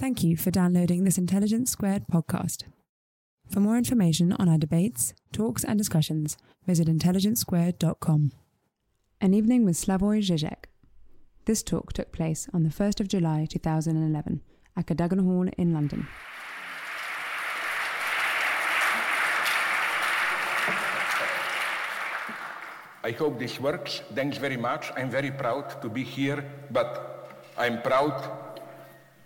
Thank you for downloading this Intelligence Squared podcast. For more information on our debates, talks, and discussions, visit intelligencesquared.com. An evening with Slavoj Žižek. This talk took place on the 1st of July 2011 at Cadogan Hall in London. I hope this works. Thanks very much. I'm very proud to be here, but I'm proud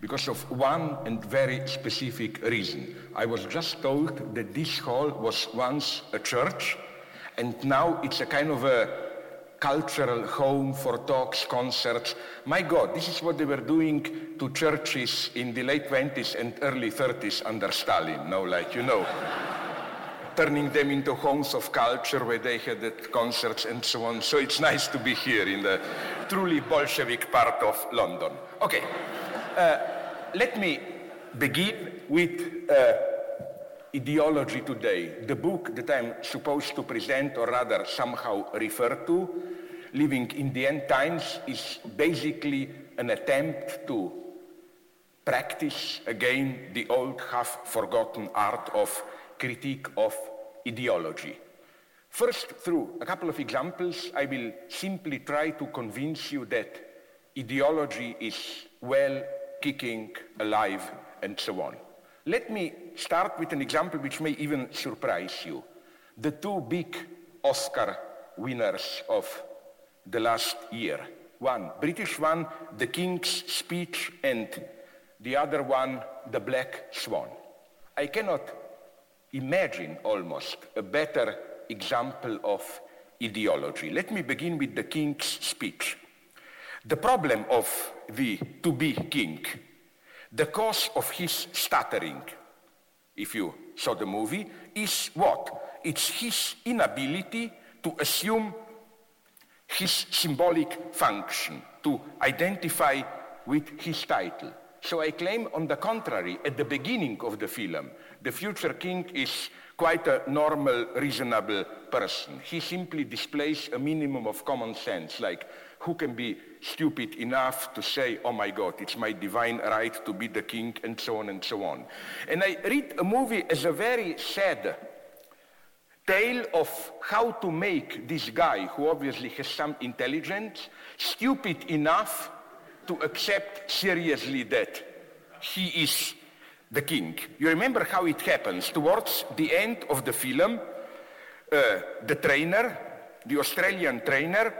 because of one and very specific reason. I was just told that this hall was once a church, and now it's a kind of a cultural home for talks, concerts. My God, this is what they were doing to churches in the late 20s and early 30s under Stalin, no, like, you know turning them into homes of culture where they had concerts and so on. So it's nice to be here in the truly Bolshevik part of London. Okay, uh, let me begin with uh, ideology today. The book that I'm supposed to present, or rather somehow refer to, Living in the End Times, is basically an attempt to practice again the old half-forgotten art of critique of ideology. First, through a couple of examples, I will simply try to convince you that ideology is well, kicking, alive, and so on. Let me start with an example which may even surprise you. The two big Oscar winners of the last year. One, British one, The King's Speech, and the other one, The Black Swan. I cannot imagine almost a better example of ideology. Let me begin with the king's speech. The problem of the to-be king, the cause of his stuttering, if you saw the movie, is what? It's his inability to assume his symbolic function, to identify with his title. So I claim, on the contrary, at the beginning of the film, the future king is quite a normal, reasonable person. He simply displays a minimum of common sense, like who can be stupid enough to say, oh my God, it's my divine right to be the king, and so on and so on. And I read a movie as a very sad tale of how to make this guy, who obviously has some intelligence, stupid enough to accept seriously that he is the king. You remember how it happens. Towards the end of the film, uh, the trainer, the Australian trainer,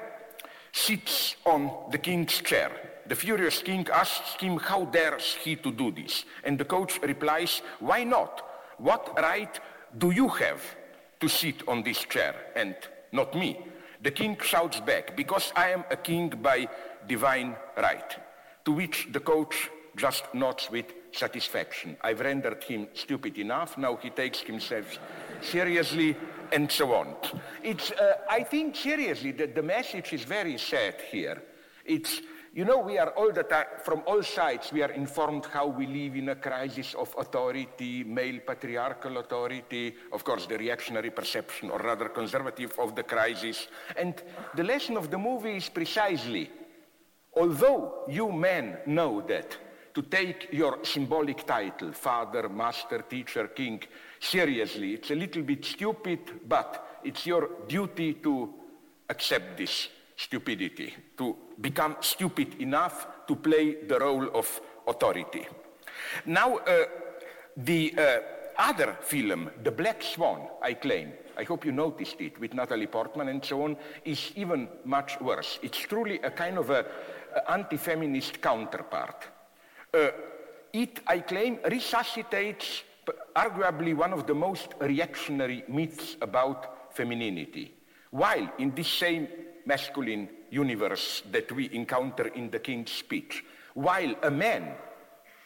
sits on the king's chair. The furious king asks him, how dares he to do this? And the coach replies, why not? What right do you have to sit on this chair and not me? The king shouts back, because I am a king by divine right. To which the coach just nods with satisfaction. I've rendered him stupid enough, now he takes himself seriously, and so on. It's, uh, I think seriously that the message is very sad here. It's, you know, we are all the time, from all sides, we are informed how we live in a crisis of authority, male patriarchal authority, of course, the reactionary perception, or rather conservative of the crisis. And the lesson of the movie is precisely, although you men know that to take your symbolic title, father, master, teacher, king, seriously. It's a little bit stupid, but it's your duty to accept this stupidity, to become stupid enough to play the role of authority. Now, uh, the uh, other film, The Black Swan, I claim, I hope you noticed it, with Natalie Portman and so on, is even much worse. It's truly a kind of a, a anti-feminist counterpart. Uh, it, I claim, resuscitates arguably one of the most reactionary myths about femininity. While in this same masculine universe that we encounter in the King's Speech, while a man,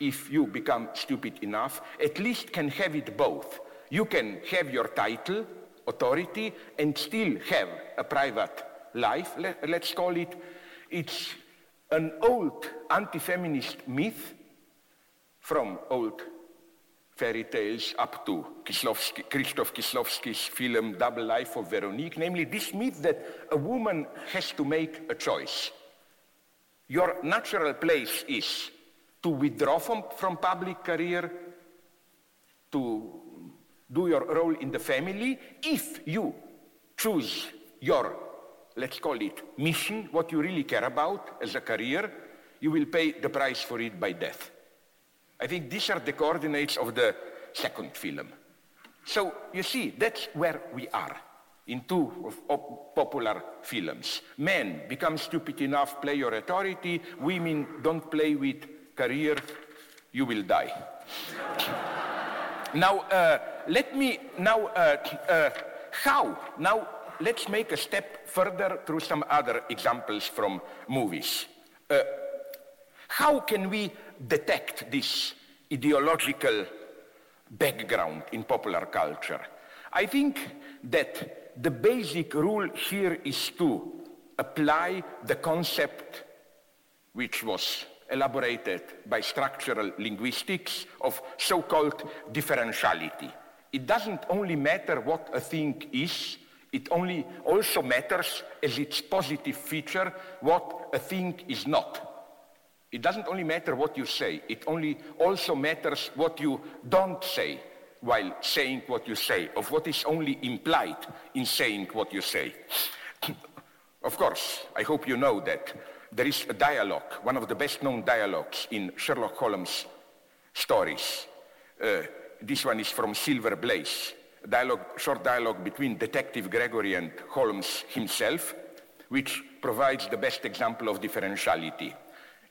if you become stupid enough, at least can have it both. You can have your title, authority, and still have a private life, let's call it. It's an old anti-feminist myth from old fairy tales up to Kieslowski, Krzysztof Kieslowski's film Double Life of Veronique, namely this myth that a woman has to make a choice. Your natural place is to withdraw from, from public career, to do your role in the family. If you choose your, let's call it, mission, what you really care about as a career, you will pay the price for it by death. I think these are the coordinates of the second film. So you see, that's where we are in two of, popular films. Men become stupid enough, play your authority. Women don't play with career, you will die. now, uh, let me now, uh, uh, how? Now, let's make a step further through some other examples from movies. Uh, how can we detect this ideological background in popular culture. I think that the basic rule here is to apply the concept which was elaborated by structural linguistics of so-called differentiality. It doesn't only matter what a thing is, it only also matters as its positive feature what a thing is not. It doesn't only matter what you say, it only also matters what you don't say while saying what you say, of what is only implied in saying what you say. of course, I hope you know that there is a dialogue, one of the best known dialogues in Sherlock Holmes stories. Uh, this one is from Silver Blaze, dialogue, short dialogue between Detective Gregory and Holmes himself, which provides the best example of differentiality.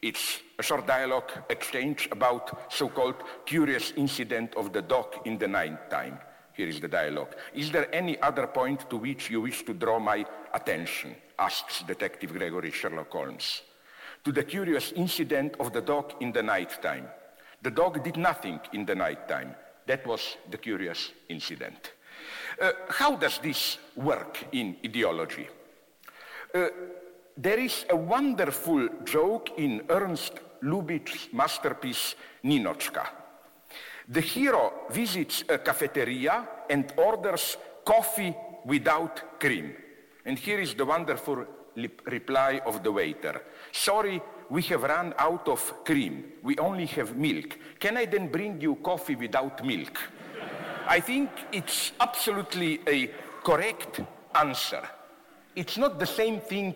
It's a short dialogue exchange about so-called curious incident of the dog in the night time. Here is the dialogue. Is there any other point to which you wish to draw my attention? asks Detective Gregory Sherlock Holmes. To the curious incident of the dog in the night time. The dog did nothing in the night time. That was the curious incident. Uh, how does this work in ideology? Uh, there is a wonderful joke in Ernst Lubitsch's masterpiece Ninotchka. The hero visits a cafeteria and orders coffee without cream. And here is the wonderful reply of the waiter. Sorry, we have run out of cream. We only have milk. Can I then bring you coffee without milk? I think it's absolutely a correct answer. It's not the same thing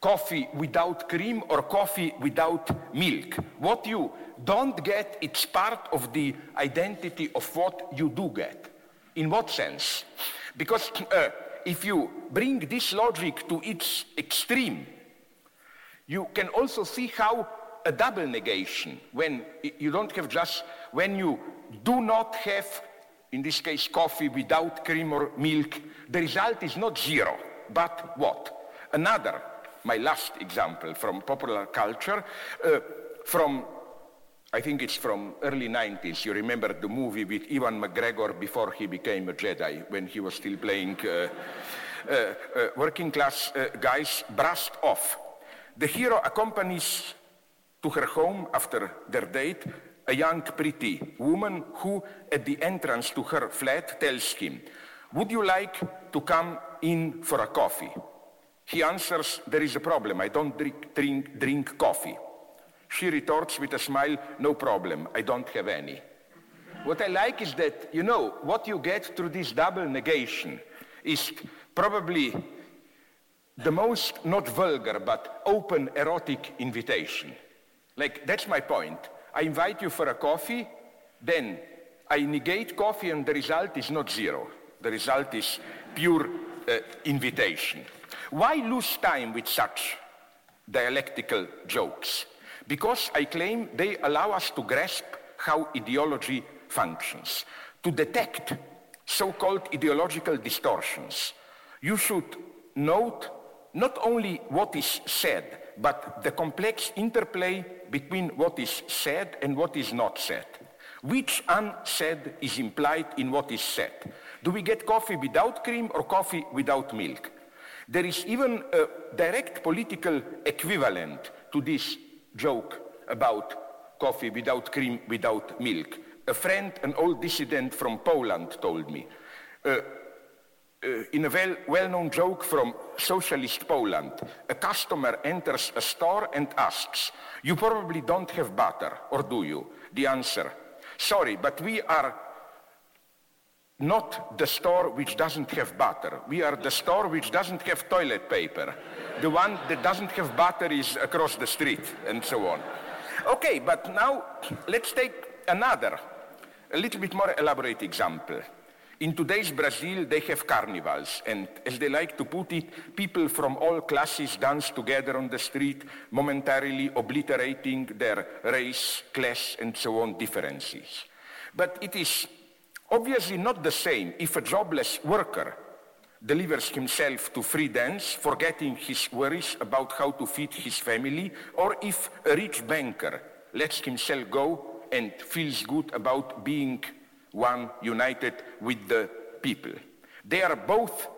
coffee without cream or coffee without milk. What you don't get, it's part of the identity of what you do get. In what sense? Because uh, if you bring this logic to its extreme, you can also see how a double negation, when you don't have just, when you do not have, in this case, coffee without cream or milk, the result is not zero, but what? Another my last example from popular culture, uh, from I think it's from early 90s. You remember the movie with Ewan McGregor before he became a Jedi, when he was still playing uh, uh, uh working class uh, guys, Brassed Off. The hero accompanies to her home after their date a young, pretty woman who, at the entrance to her flat, tells him, Would you like to come in for a coffee? He answers, There is a problem. I don't drink, drink, drink coffee. She retorts with a smile, No problem. I don't have any. What I like is that, you know, what you get through this double negation is probably the most not vulgar but open erotic invitation. Like, that's my point. I invite you for a coffee, then I negate coffee and the result is not zero. The result is pure uh, invitation. Why lose time with such dialectical jokes? Because I claim they allow us to grasp how ideology functions, to detect so-called ideological distortions. You should note not only what is said, but the complex interplay between what is said and what is not said. Which unsaid is implied in what is said? Do we get coffee without cream or coffee without milk? There is even a direct political equivalent to this joke about coffee without cream, without milk. A friend, an old dissident from Poland, told me. Uh, uh, in a well, well-known joke from socialist Poland, a customer enters a store and asks, you probably don't have butter, or do you? The answer, sorry, but we are not the store which doesn't have butter. We are the store which doesn't have toilet paper. The one that doesn't have butter is across the street, and so on. Okay, but now let's take another, a little bit more elaborate example. In today's Brazil, they have carnivals, and as they like to put it, people from all classes dance together on the street, momentarily obliterating their race, class, and so on differences. But it is Obviously not the same if a jobless worker delivers himself to free dance, forgetting his worries about how to feed his family, or if a rich banker lets himself go and feels good about being one united with the people. They are both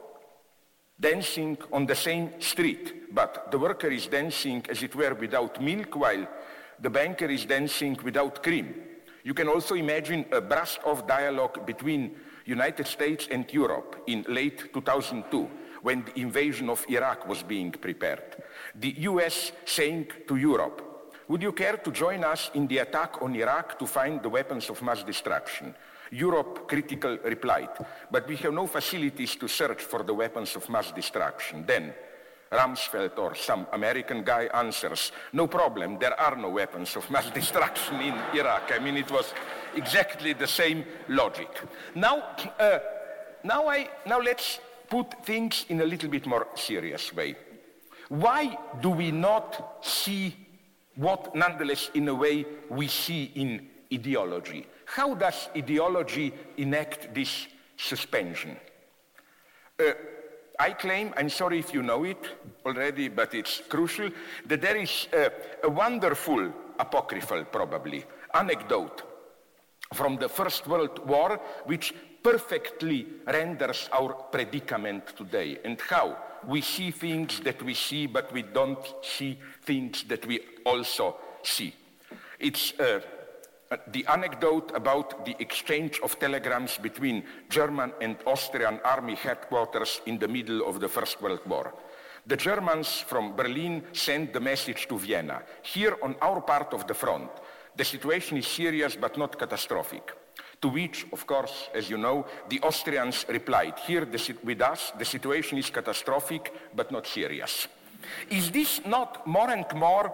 dancing on the same street, but the worker is dancing as it were without milk, while the banker is dancing without cream. You can also imagine a Brassed Off dialogue between United States and Europe in late 2002 when the invasion of Iraq was being prepared. The US saying to Europe, would you care to join us in the attack on Iraq to find the weapons of mass destruction? Europe critical replied, but we have no facilities to search for the weapons of mass destruction. Then Rumsfeld or some American guy answers, no problem, there are no weapons of mass destruction in Iraq. I mean, it was exactly the same logic. Now, uh, now, I, now let's put things in a little bit more serious way. Why do we not see what, nonetheless, in a way, we see in ideology? How does ideology enact this suspension? Uh, I claim, I'm sorry if you know it already, but it's crucial, that there is a, wonderful, apocryphal probably, anecdote from the First World War which perfectly renders our predicament today and how we see things that we see, but we don't see things that we also see. It's uh, the anecdote about the exchange of telegrams between German and Austrian army headquarters in the middle of the First World War. The Germans from Berlin sent the message to Vienna. Here on our part of the front, the situation is serious but not catastrophic. To which, of course, as you know, the Austrians replied, here the, with us, the situation is catastrophic but not serious. Is this not more and more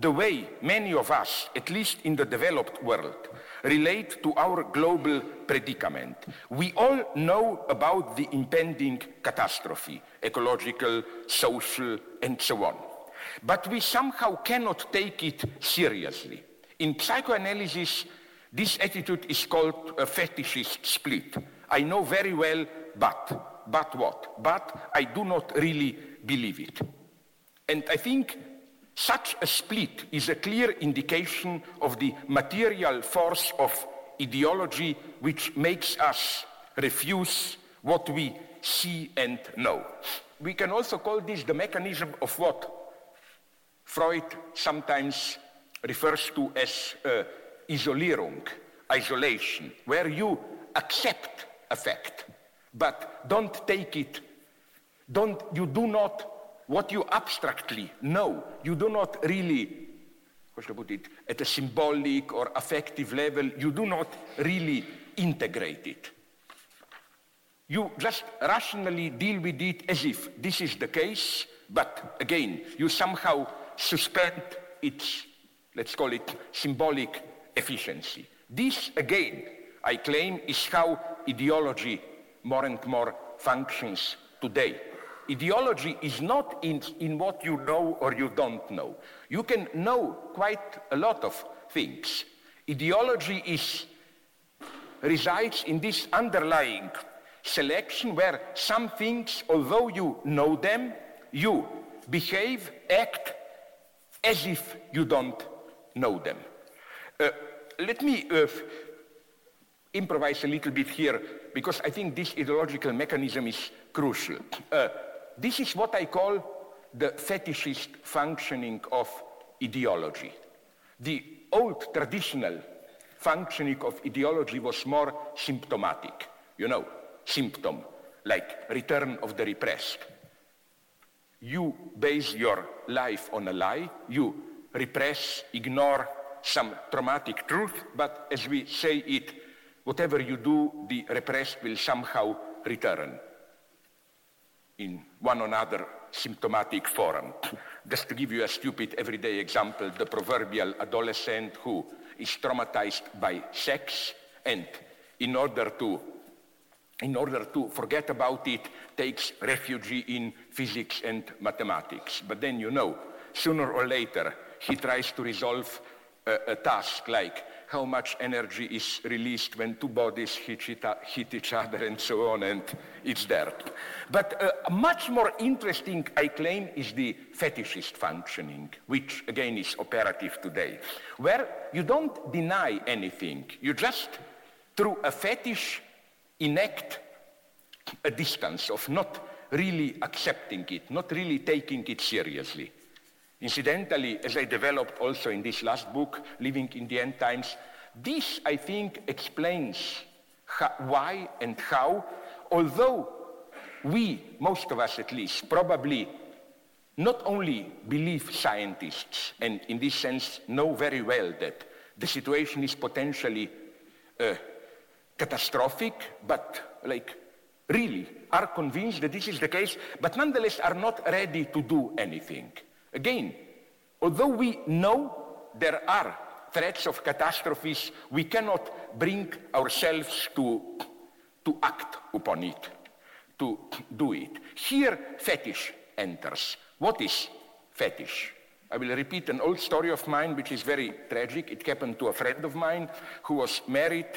the way many of us, at least in the developed world, relate to our global predicament. We all know about the impending catastrophe, ecological, social, and so on. But we somehow cannot take it seriously. In psychoanalysis, this attitude is called a fetishist split. I know very well, but, but what? But I do not really believe it. And I think such a split is a clear indication of the material force of ideology which makes us refuse what we see and know. We can also call this the mechanism of what Freud sometimes refers to as uh, Isolierung, isolation, where you accept a fact, but don't take it, don't, you do not what you abstractly know, you do not really, how should I put it, at a symbolic or affective level, you do not really integrate it. You just rationally deal with it as if this is the case, but again, you somehow suspend its, let's call it, symbolic efficiency. This, again, I claim, is how ideology more and more functions today. Ideology is not in, in what you know or you don't know. You can know quite a lot of things. Ideology is, resides in this underlying selection where some things, although you know them, you behave, act as if you don't know them. Uh, let me uh, improvise a little bit here because I think this ideological mechanism is crucial. Uh, this is what I call the fetishist functioning of ideology. The old traditional functioning of ideology was more symptomatic, you know, symptom, like return of the repressed. You base your life on a lie, you repress, ignore some traumatic truth, but as we say it, whatever you do, the repressed will somehow return in one another symptomatic form. Just to give you a stupid everyday example, the proverbial adolescent who is traumatized by sex and in order to in order to forget about it takes refuge in physics and mathematics. But then you know, sooner or later he tries to resolve a, a task like how much energy is released when two bodies hit, each other and so on, and it's there. But uh, much more interesting, I claim, is the fetishist functioning, which again is operative today, where you don't deny anything, you just, through a fetish, enact a distance of not really accepting it, not really taking it seriously. Incidentally, as I developed also in this last book, Living in the End Times, this, I think, explains how, why and how, although we, most of us at least, probably not only believe scientists, and in this sense know very well that the situation is potentially uh, catastrophic, but like really are convinced that this is the case, but nonetheless are not ready to do anything. Again, although we know there are threats of catastrophes, we cannot bring ourselves to, to act upon it, to do it. Here, fetish enters. What is fetish? I will repeat an old story of mine, which is very tragic. It happened to a friend of mine who was married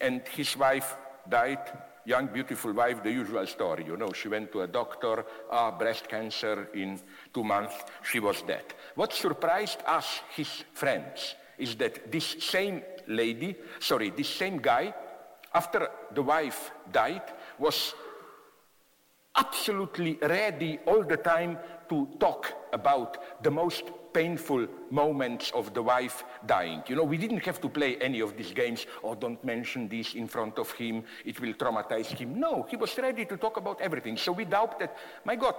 and his wife died young, beautiful wife, the usual story. You know, she went to a doctor, ah, breast cancer in two months, she was dead. What surprised us, his friends, is that this same lady, sorry, this same guy, after the wife died, was absolutely ready all the time to talk about the most painful moments of the wife dying. You know, we didn't have to play any of these games. Oh, don't mention this in front of him. It will traumatize him. No, he was ready to talk about everything. So we doubted, my God,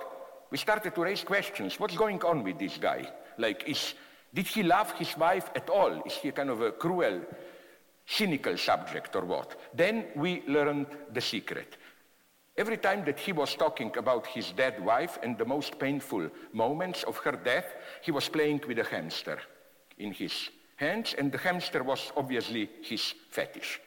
we started to raise questions. What's going on with this guy? Like, is, did he love his wife at all? Is he kind of a cruel, cynical subject or what? Then we learned the secret. Every time that he was talking about his dead wife and the most painful moments of her death, he was playing with a hamster in his hands, and the hamster was obviously his fetish.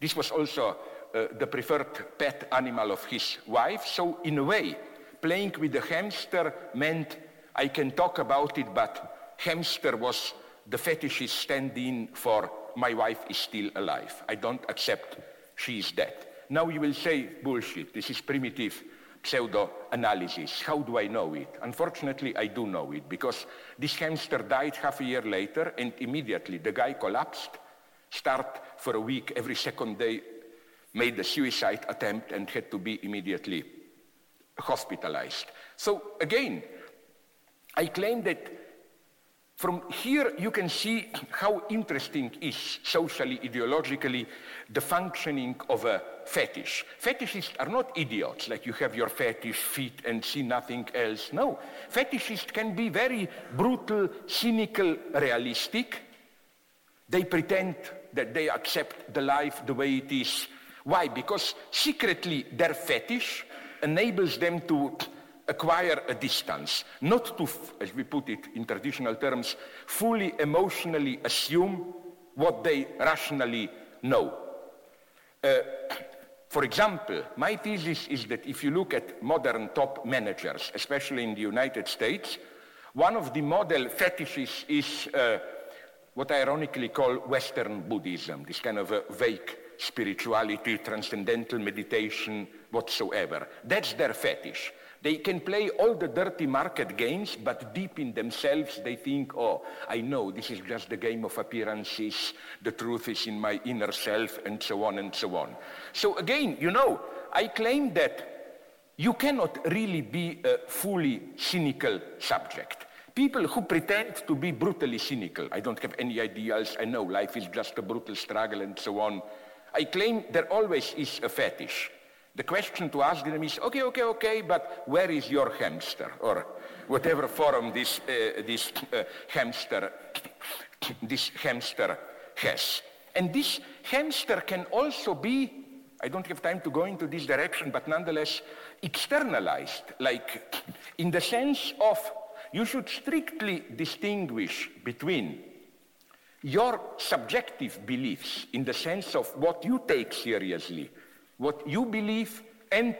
This was also uh, the preferred pet animal of his wife, so in a way, playing with the hamster meant I can talk about it, but hamster was the fetishist stand-in for my wife is still alive. I don't accept she is dead. Now you will say, bullshit, this is primitive pseudo-analysis. How do I know it? Unfortunately, I do know it because this hamster died half a year later and immediately the guy collapsed, start for a week every second day, made a suicide attempt and had to be immediately hospitalized. So again, I claim that from here, you can see how interesting is socially, ideologically, the functioning of a fetish. Fetishists are not idiots, like you have your fetish feet and see nothing else. No, fetishists can be very brutal, cynical, realistic. They pretend that they accept the life the way it is. Why? Because secretly their fetish enables them to acquire a distance, not to, as we put it in traditional terms, fully emotionally assume what they rationally know. Uh, for example, my thesis is that if you look at modern top managers, especially in the United States, one of the model fetishes is uh, what I ironically call Western Buddhism, this kind of a vague spirituality, transcendental meditation, whatsoever. That's their fetish. They can play all the dirty market games, but deep in themselves they think, oh, I know this is just the game of appearances, the truth is in my inner self, and so on and so on. So again, you know, I claim that you cannot really be a fully cynical subject. People who pretend to be brutally cynical, I don't have any ideals, I know life is just a brutal struggle and so on. I claim there always is a fetish. The question to ask them is, okay, okay, okay, but where is your hamster? Or whatever form this, uh, this uh, hamster, this hamster has. And this hamster can also be, I don't have time to go into this direction, but nonetheless externalized, like in the sense of you should strictly distinguish between your subjective beliefs in the sense of what you take seriously what you believe, and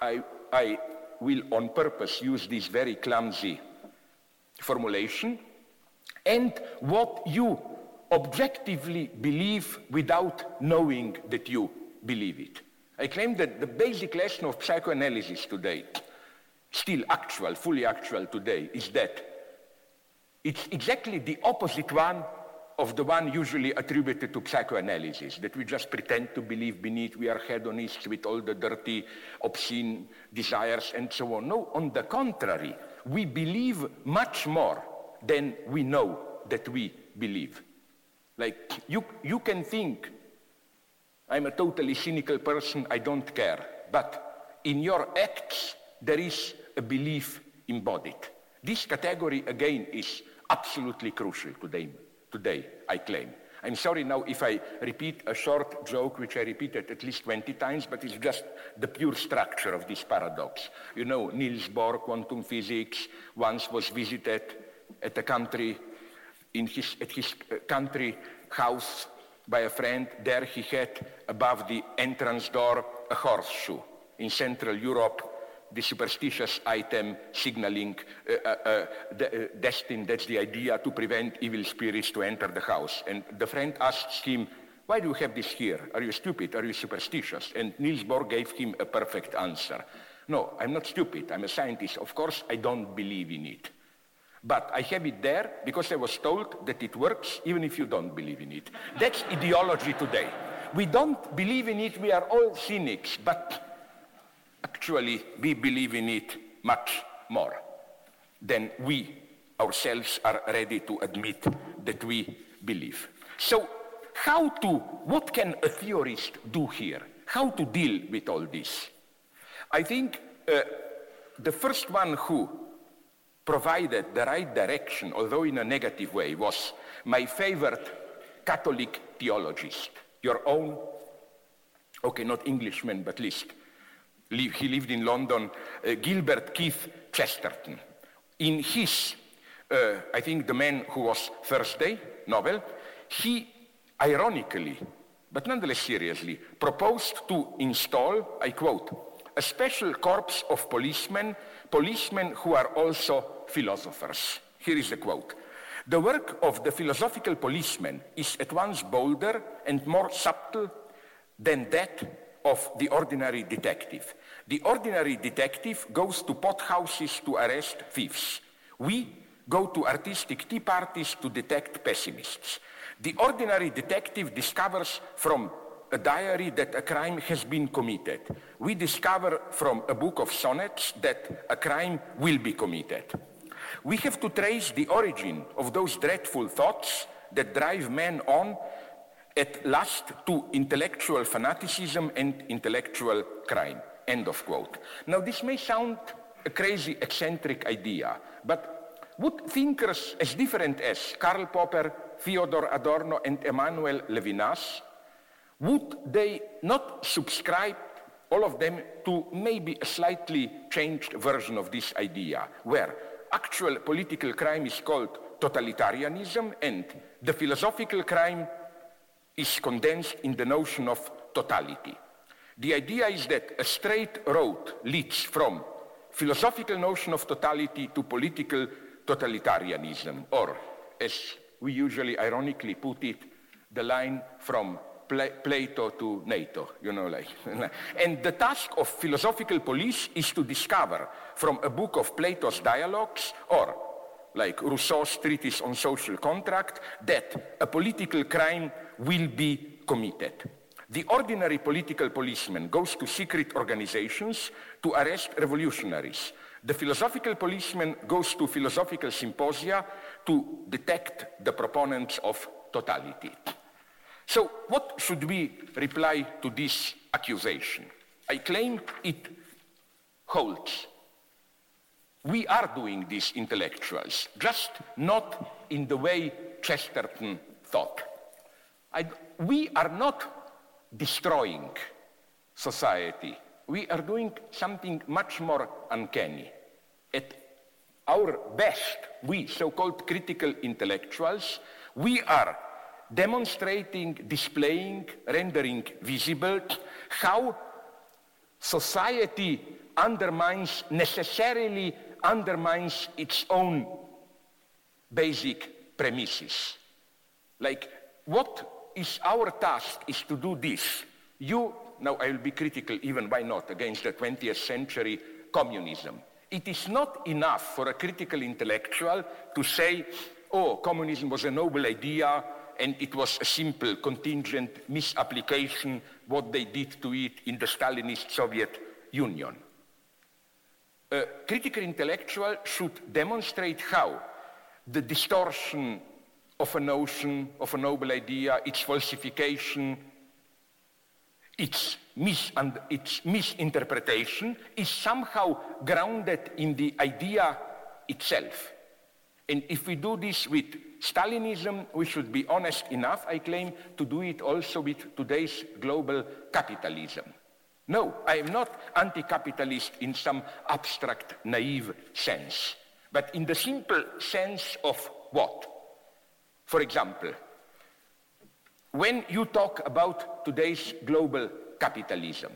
I, I will on purpose use this very clumsy formulation, and what you objectively believe without knowing that you believe it. I claim that the basic lesson of psychoanalysis today, still actual, fully actual today, is that it's exactly the opposite one of the one usually attributed to psychoanalysis, that we just pretend to believe beneath, we are hedonists with all the dirty, obscene desires and so on. No, on the contrary, we believe much more than we know that we believe. Like, you, you can think, I'm a totally cynical person, I don't care. But in your acts, there is a belief embodied. This category, again, is absolutely crucial to today today, I claim. I'm sorry now if I repeat a short joke which I repeated at least 20 times, but it's just the pure structure of this paradox. You know, Niels Bohr, quantum physics, once was visited at a country, in his, at his uh, country house by a friend. There he had above the entrance door a horseshoe. In Central Europe, the superstitious item signaling uh, uh, uh, the, uh, destined, that's the idea, to prevent evil spirits to enter the house. And the friend asks him, why do you have this here? Are you stupid? Are you superstitious? And Niels Bohr gave him a perfect answer. No, I'm not stupid. I'm a scientist. Of course, I don't believe in it. But I have it there because I was told that it works even if you don't believe in it. That's ideology today. We don't believe in it. We are all cynics. But actually we believe in it much more than we ourselves are ready to admit that we believe. So how to, what can a theorist do here? How to deal with all this? I think uh, the first one who provided the right direction, although in a negative way, was my favorite Catholic theologist, your own, okay, not Englishman, but List, he lived in London, uh, Gilbert Keith Chesterton. In his, uh, I think the man who was Thursday novel, he ironically, but nonetheless seriously, proposed to install, I quote, a special corps of policemen, policemen who are also philosophers. Here is the quote. The work of the philosophical policeman is at once bolder and more subtle than that of the ordinary detective. The ordinary detective goes to pothouses to arrest thieves. We go to artistic tea parties to detect pessimists. The ordinary detective discovers from a diary that a crime has been committed. We discover from a book of sonnets that a crime will be committed. We have to trace the origin of those dreadful thoughts that drive men on at last to intellectual fanaticism and intellectual crime. End of quote. Now, this may sound a crazy, eccentric idea, but would thinkers as different as Karl Popper, Theodor Adorno, and Emmanuel Levinas, would they not subscribe, all of them, to maybe a slightly changed version of this idea, where actual political crime is called totalitarianism, and the philosophical crime is condensed in the notion of totality. The idea is that a straight road leads from philosophical notion of totality to political totalitarianism, or as we usually ironically put it, the line from Plato to NATO, you know, like. and the task of philosophical police is to discover from a book of Plato's dialogues or like Rousseau's treatise on social contract that a political crime will be committed. The ordinary political policeman goes to secret organizations to arrest revolutionaries. The philosophical policeman goes to philosophical symposia to detect the proponents of totality. So, what should we reply to this accusation? I claim it holds. We are doing this, intellectuals, just not in the way Chesterton thought. I, we are not destroying society. We are doing something much more uncanny. At our best, we, so called critical intellectuals, we are demonstrating, displaying, rendering visible how society undermines, necessarily undermines its own basic premises. Like, what is our task is to do this. You, now I will be critical even, why not, against the 20th century communism. It is not enough for a critical intellectual to say, oh, communism was a noble idea, and it was a simple contingent misapplication what they did to it in the Stalinist Soviet Union. A critical intellectual should demonstrate how the distortion of a notion, of a noble idea, its falsification, its, mis and its misinterpretation is somehow grounded in the idea itself. And if we do this with Stalinism, we should be honest enough, I claim, to do it also with today's global capitalism. No, I am not anti-capitalist in some abstract, naive sense, but in the simple sense of what? For example, when you talk about today's global capitalism,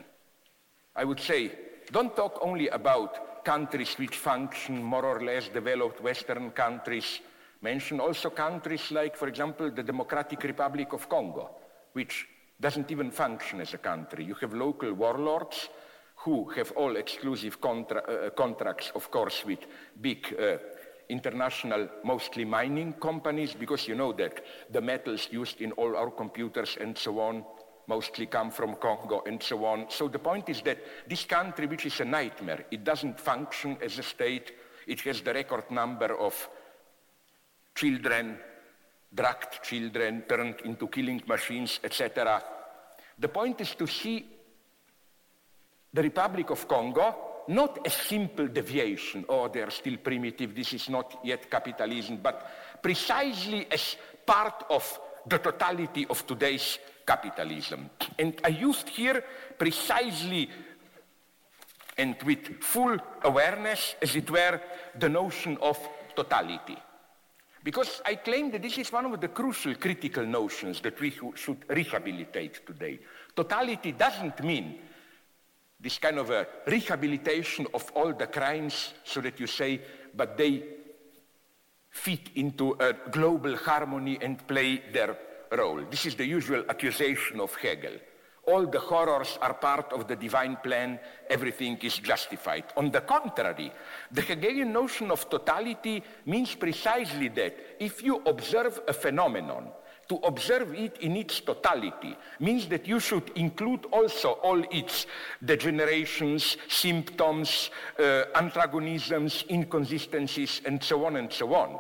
I would say, don't talk only about countries which function more or less developed Western countries mention also countries like, for example, the Democratic Republic of Congo, which doesn't even function as a country. You have local warlords who have all exclusive contra uh, contracts, of course, with big uh, international, mostly mining companies, because you know that the metals used in all our computers and so on mostly come from Congo and so on. So the point is that this country, which is a nightmare, it doesn't function as a state. It has the record number of children, drugged children, turned into killing machines, etc. The point is to see the Republic of Congo not a simple deviation, oh, they're still primitive, this is not yet capitalism, but precisely as part of the totality of today's capitalism. And I used here precisely and with full awareness, as it were, the notion of totality. Because I claim that this is one of the crucial critical notions that we should rehabilitate today. Totality doesn't mean this kind of a rehabilitation of all the crimes so that you say, but they fit into a global harmony and play their role. This is the usual accusation of Hegel all the horrors are part of the divine plan, everything is justified. On the contrary, the Hegelian notion of totality means precisely that if you observe a phenomenon, to observe it in its totality means that you should include also all its degenerations, symptoms, uh, antagonisms, inconsistencies, and so on and so on.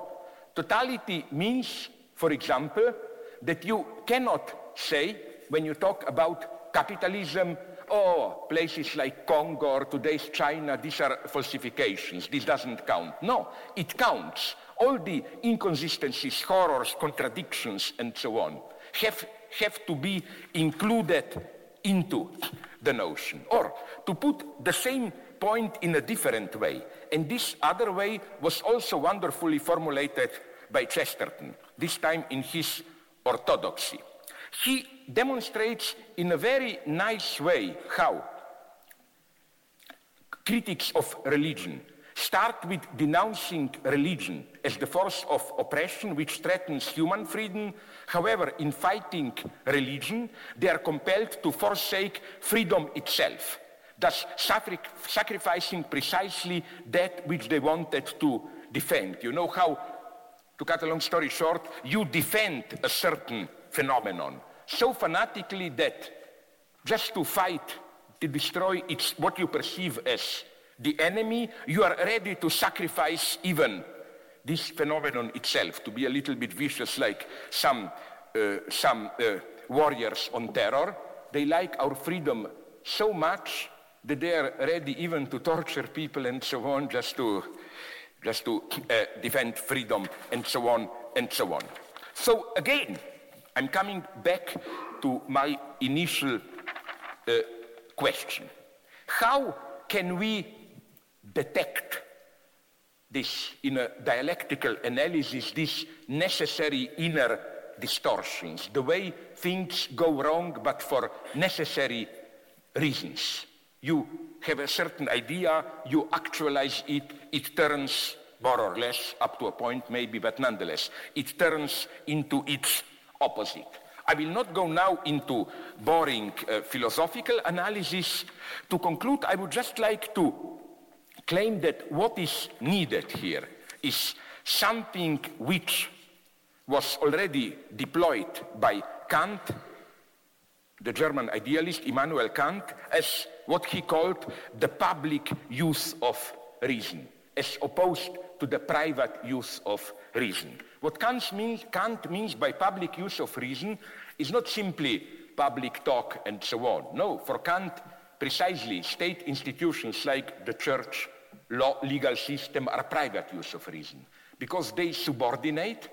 Totality means, for example, that you cannot say, when you talk about capitalism, oh, places like Congo or today's China, these are falsifications. This doesn't count. No, it counts. All the inconsistencies, horrors, contradictions, and so on have, have to be included into the notion. Or to put the same point in a different way, and this other way was also wonderfully formulated by Chesterton, this time in his Orthodoxy. He demonstrates in a very nice way how critics of religion start with denouncing religion as the force of oppression which threatens human freedom. However, in fighting religion, they are compelled to forsake freedom itself, thus sacrificing precisely that which they wanted to defend. You know how, to cut a long story short, you defend a certain phenomenon so fanatically that just to fight, to destroy it's what you perceive as the enemy, you are ready to sacrifice even this phenomenon itself, to be a little bit vicious like some, uh, some uh, warriors on terror. They like our freedom so much that they are ready even to torture people and so on just to, just to uh, defend freedom and so on and so on. So again, I'm coming back to my initial uh, question. How can we detect this in a dialectical analysis, these necessary inner distortions, the way things go wrong but for necessary reasons. You have a certain idea, you actualize it, it turns more or less, up to a point maybe, but nonetheless, it turns into its opposite. I will not go now into boring uh, philosophical analysis. To conclude, I would just like to claim that what is needed here is something which was already deployed by Kant, the German idealist Immanuel Kant, as what he called the public use of reason, as opposed to the private use of reason. What Kant means, Kant means by public use of reason is not simply public talk and so on. No, for Kant, precisely, state institutions like the church, law, legal system are private use of reason because they subordinate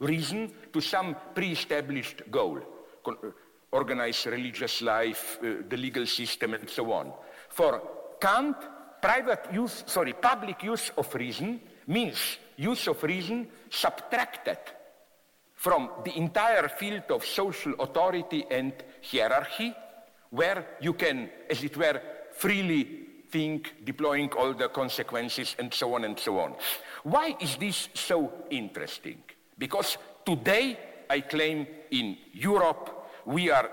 reason to some pre-established goal. Con- uh, organize religious life, uh, the legal system, and so on. For Kant, private use, sorry, public use of reason means use of reason subtracted from the entire field of social authority and hierarchy, where you can, as it were, freely think, deploying all the consequences and so on and so on. Why is this so interesting? Because today, I claim in Europe, we are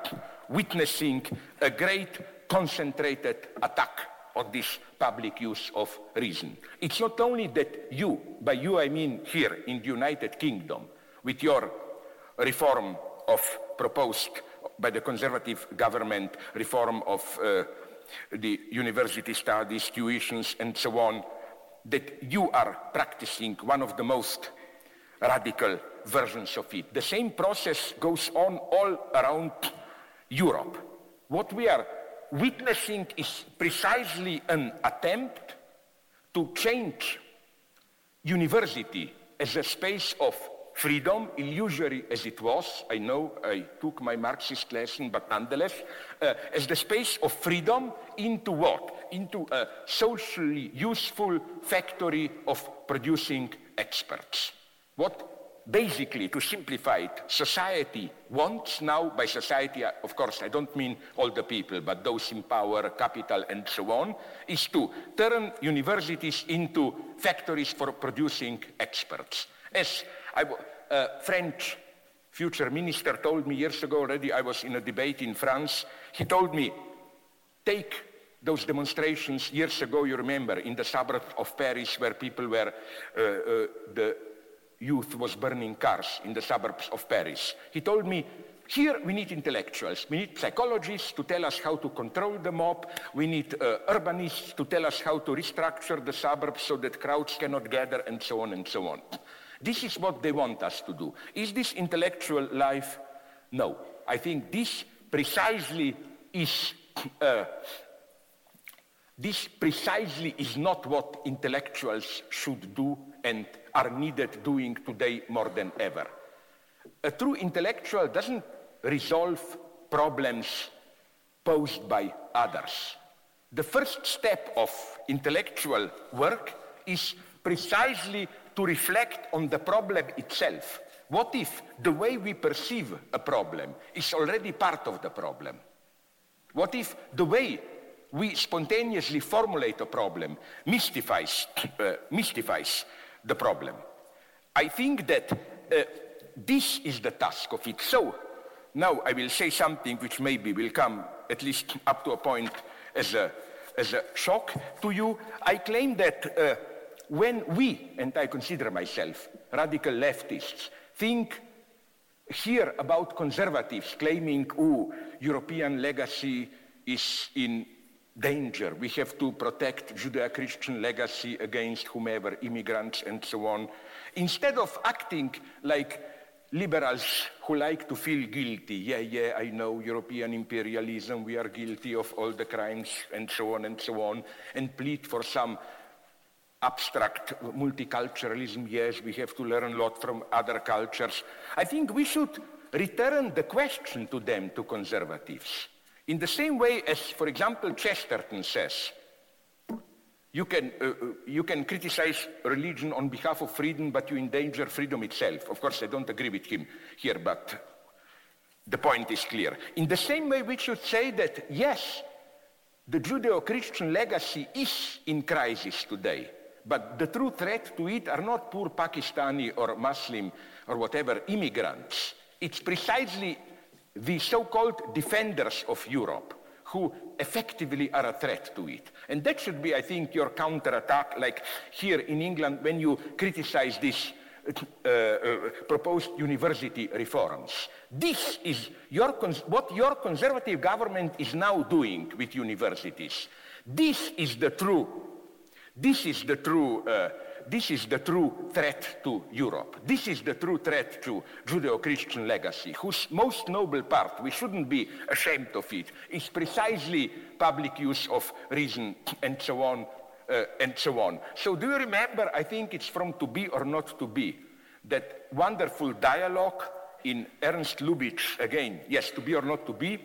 witnessing a great concentrated attack on this public use of reason. It's not only that you, by you I mean here in the United Kingdom, with your reform of proposed by the conservative government, reform of uh, the university studies, tuitions, and so on, that you are practicing one of the most radical versions of it. The same process goes on all around Europe. What we are witnessing is precisely an attempt to change university as a space of freedom, illusory as it was. I know I took my Marxist lesson, but nonetheless, uh, as the space of freedom into what? Into a socially useful factory of producing experts. What basically, to simplify it, society wants now, by society, of course, I don't mean all the people, but those in power, capital, and so on, is to turn universities into factories for producing experts. As I, a French future minister told me years ago already, I was in a debate in France, he told me, take those demonstrations years ago, you remember, in the suburbs of Paris where people were, uh, uh, the youth was burning cars in the suburbs of Paris. He told me, here we need intellectuals. We need psychologists to tell us how to control the mob. We need uh, urbanists to tell us how to restructure the suburbs so that crowds cannot gather and so on and so on. This is what they want us to do. Is this intellectual life? No. I think this precisely is uh, this precisely is not what intellectuals should do and are needed doing today more than ever. A true intellectual doesn't resolve problems posed by others. The first step of intellectual work is precisely to reflect on the problem itself. What if the way we perceive a problem is already part of the problem? What if the way we spontaneously formulate a problem mystifies, uh, mystifies the problem? I think that uh, this is the task of it. So now I will say something which maybe will come at least up to a point as a, as a shock to you. I claim that uh, when we, and I consider myself radical leftists, think here about conservatives claiming, oh, European legacy is in danger. We have to protect Judeo-Christian legacy against whomever, immigrants and so on. Instead of acting like liberals who like to feel guilty, yeah, yeah, I know European imperialism, we are guilty of all the crimes and so on and so on, and plead for some abstract multiculturalism, yes, we have to learn a lot from other cultures. I think we should return the question to them, to conservatives. In the same way as, for example, Chesterton says, you can, uh, uh, you can criticize religion on behalf of freedom, but you endanger freedom itself. Of course, I don't agree with him here, but the point is clear. In the same way, we should say that, yes, the Judeo Christian legacy is in crisis today, but the true threat to it are not poor Pakistani or Muslim or whatever immigrants. It's precisely the so called defenders of Europe who effectively are a threat to it. And that should be, I think, your counterattack, like here in England when you criticize these uh, uh, proposed university reforms. This is your what your conservative government is now doing with universities. This is the true, this is the true uh, this is the true threat to Europe. This is the true threat to Judeo-Christian legacy, whose most noble part, we shouldn't be ashamed of it, is precisely public use of reason and so on uh, and so on. So do you remember, I think it's from To Be or Not to Be, that wonderful dialogue in Ernst Lubitsch, again, yes, To Be or Not to Be,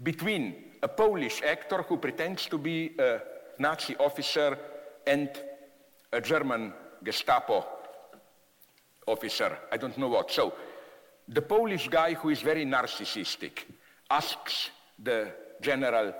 between a Polish actor who pretends to be a Nazi officer and a German Gestapo officer, I don't know what. So the Polish guy who is very narcissistic asks the general,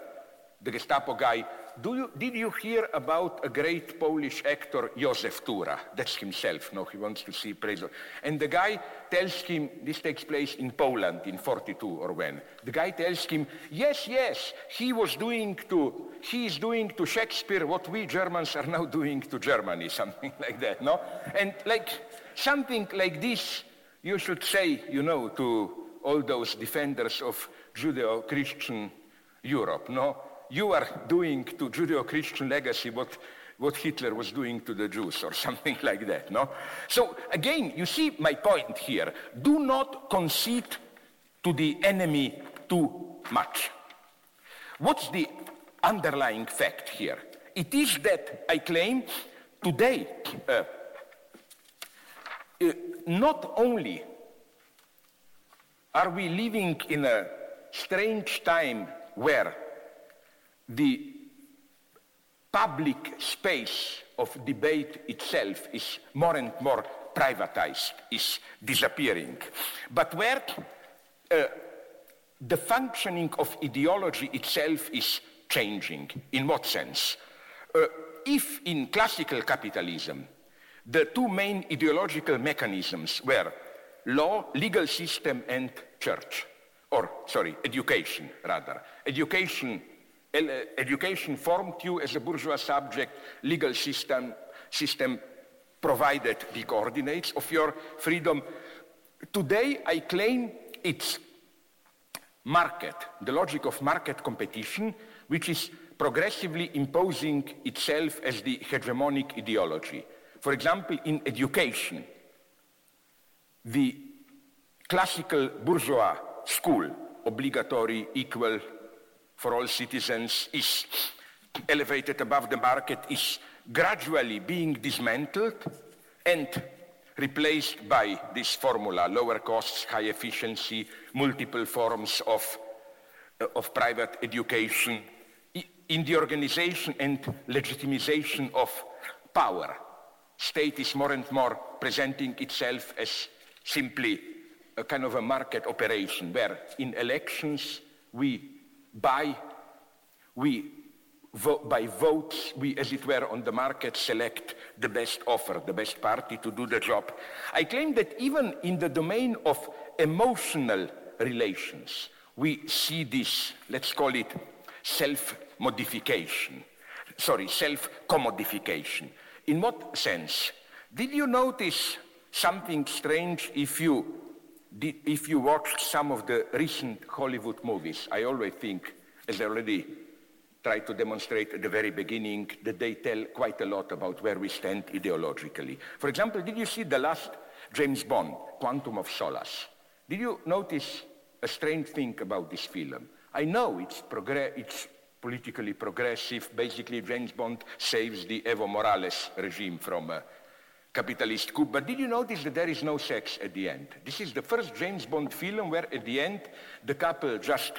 the Gestapo guy, you, did you hear about a great Polish actor, Josef Tura? That's himself, no, he wants to see praise. And the guy tells him, this takes place in Poland in 42 or when. The guy tells him, yes, yes, he was doing to, he is doing to Shakespeare what we Germans are now doing to Germany, something like that, no? And like, something like this, you should say, you know, to all those defenders of Judeo-Christian Europe, no? You are doing to Judeo-Christian legacy what, what Hitler was doing to the Jews or something like that, no? So again, you see my point here. Do not concede to the enemy too much. What's the underlying fact here? It is that I claim today, uh, uh, not only are we living in a strange time where the public space of debate itself is more and more privatized, is disappearing. But where uh, the functioning of ideology itself is changing. In what sense? Uh, if in classical capitalism the two main ideological mechanisms were law, legal system, and church, or sorry, education rather. Education Uh, education formed you as a bourgeois subject, legal system, system provided the coordinates of your freedom. Today, I claim it's market, the logic of market competition, which is progressively imposing itself as the hegemonic ideology. For example, in education, the classical bourgeois school, obligatory, equal, for all citizens is elevated above the market is gradually being dismantled and replaced by this formula, lower costs, high efficiency, multiple forms of, uh, of private education, in the organization and legitimization of power. state is more and more presenting itself as simply a kind of a market operation where in elections we buy, we buy votes, we, as it were, on the market select the best offer, the best party to do the job. I claim that even in the domain of emotional relations, we see this, let's call it self-modification, sorry, self-commodification. In what sense? Did you notice something strange if you, if you watched some of the recent Hollywood movies? I always think, as I already tried to demonstrate at the very beginning, that they tell quite a lot about where we stand ideologically. For example, did you see the last James Bond, Quantum of Solace? Did you notice a strange thing about this film? I know it's, it's politically progressive. Basically, James Bond saves the Evo Morales regime from a capitalist coup. But did you notice that there is no sex at the end? This is the first James Bond film where at the end the couple just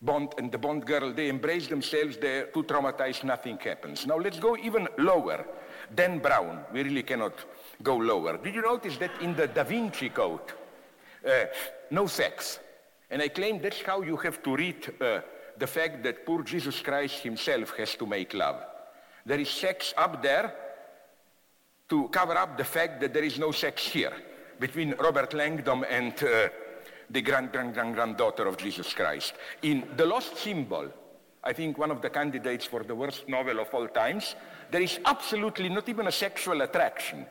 Bond and the Bond girl, they embrace themselves, they're too traumatized, nothing happens. Now let's go even lower. Dan Brown, we really cannot go lower. Did you notice that in the Da Vinci Code, uh, no sex? And I claim that's how you have to read uh, the fact that poor Jesus Christ himself has to make love. There is sex up there to cover up the fact that there is no sex here between Robert Langdon and uh, the grand, grand, grand, granddaughter of Jesus Christ. In The Lost Symbol, I think one of the candidates for the worst novel of all times, there is absolutely not even a sexual attraction.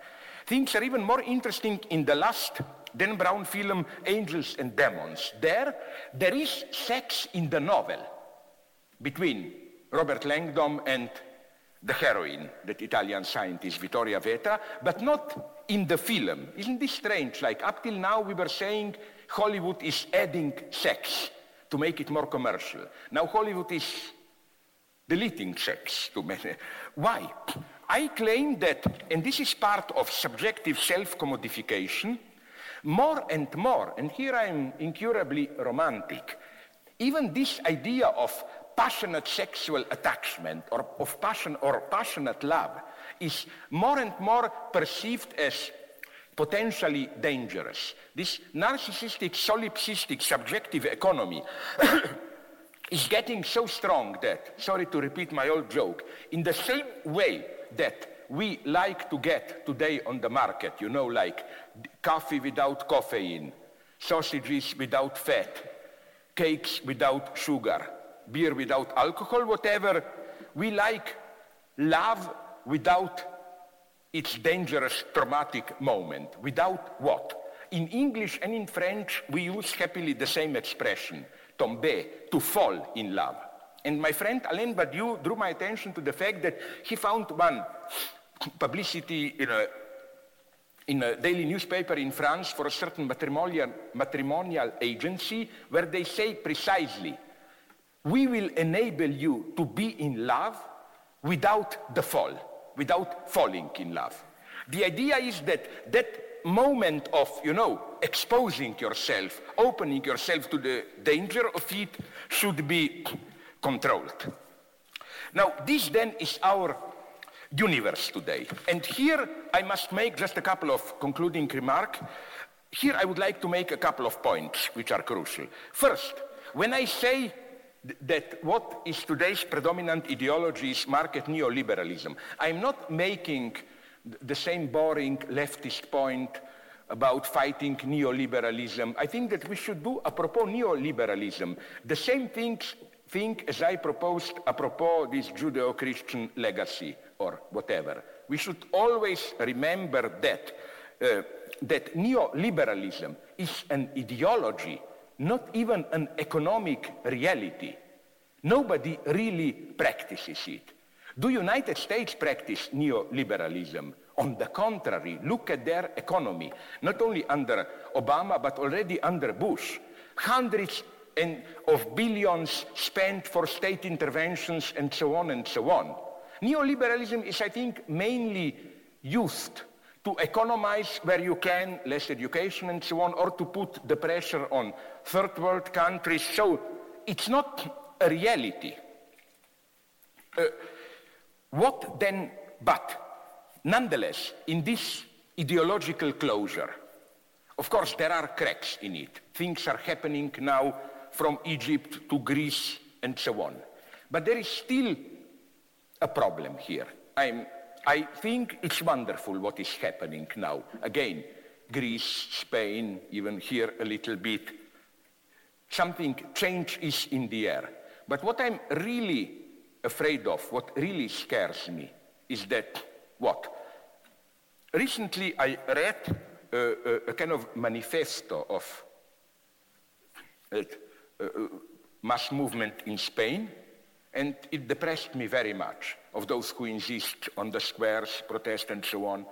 Things are even more interesting in the last Dan Brown film, Angels and Demons. There, there is sex in the novel between Robert Langdon and the heroine, that Italian scientist Vittoria Vetra, but not in the film. Isn't this strange? Like up till now we were saying Hollywood is adding sex to make it more commercial. Now Hollywood is deleting sex to make Why? I claim that, and this is part of subjective self-commodification, more and more, and here I'm incurably romantic, even this idea of passionate sexual attachment or of passion or passionate love is more and more perceived as potentially dangerous. This narcissistic, solipsistic, subjective economy is getting so strong that, sorry to repeat my old joke, in the same way that we like to get today on the market, you know, like coffee without caffeine, sausages without fat, cakes without sugar, beer without alcohol, whatever. We like love without its dangerous traumatic moment. Without what? In English and in French, we use happily the same expression, tomber, to fall in love. And my friend Alain Badiou drew my attention to the fact that he found one publicity in a, in a daily newspaper in France for a certain matrimonial, matrimonial agency where they say precisely, we will enable you to be in love without the fall, without falling in love. The idea is that that moment of, you know, exposing yourself, opening yourself to the danger of it should be controlled. Now, this then is our universe today. And here I must make just a couple of concluding remarks. Here I would like to make a couple of points which are crucial. First, when I say that what is today's predominant ideology is market neoliberalism, I'm not making the same boring leftist point about fighting neoliberalism. I think that we should do, apropos neoliberalism, the same things, thing as I proposed apropos this Judeo-Christian legacy or whatever. We should always remember that, uh, that neoliberalism is an ideology, not even an economic reality. Nobody really practices it. Do United States practice neoliberalism? On the contrary, look at their economy, not only under Obama, but already under Bush. Hundreds and of billions spent for state interventions and so on and so on. Neoliberalism is, I think, mainly used to economize where you can, less education and so on, or to put the pressure on third world countries. So it's not a reality. Uh, what then, but Nonetheless, in this ideological closure, of course, there are cracks in it. Things are happening now from Egypt to Greece and so on. But there is still a problem here. I'm, I think it's wonderful what is happening now. Again, Greece, Spain, even here a little bit. Something change is in the air. But what I'm really afraid of, what really scares me, is that what? Recently I read a, a, a kind of manifesto of a, mass movement in Spain, and it depressed me very much, of those who insist on the squares, protest, and so on.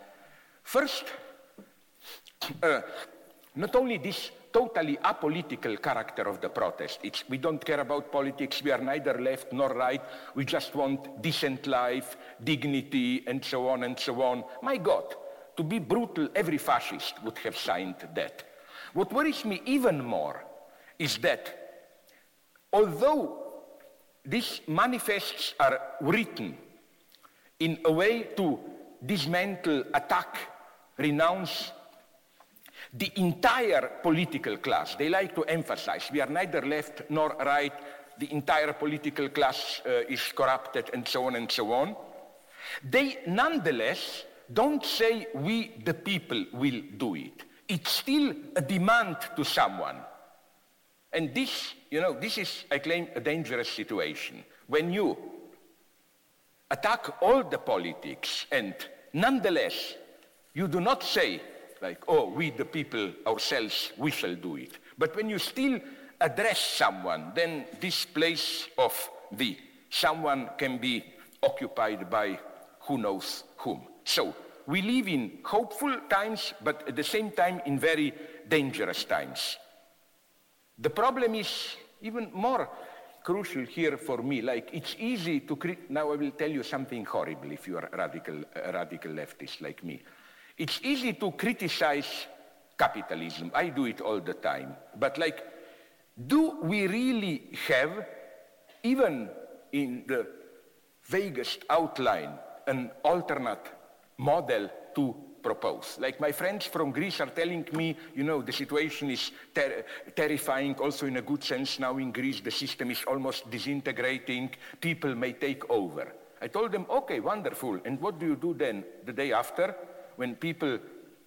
First, uh, not only this totally apolitical character of the protest. It's, we don't care about politics. We are neither left nor right. We just want decent life, dignity, and so on and so on. My God, to be brutal, every fascist would have signed that. What worries me even more is that although these manifests are written in a way to dismantle, attack, renounce the entire political class, they like to emphasize we are neither left nor right, the entire political class uh, is corrupted, and so on and so on. They nonetheless don't say we, the people, will do it. It's still a demand to someone. And this, you know, this is, I claim, a dangerous situation. When you attack all the politics and nonetheless you do not say like, oh, we the people ourselves, we shall do it. But when you still address someone, then this place of the someone can be occupied by who knows whom. So we live in hopeful times, but at the same time in very dangerous times. The problem is even more crucial here for me. Like it's easy to crit- now I will tell you something horrible if you are radical, a radical leftist like me. It's easy to criticize capitalism. I do it all the time. But like, do we really have, even in the vaguest outline, an alternate model to propose. Like my friends from Greece are telling me, you know, the situation is ter terrifying also in a good sense now in Greece. The system is almost disintegrating. People may take over. I told them, okay, wonderful. And what do you do then the day after? When people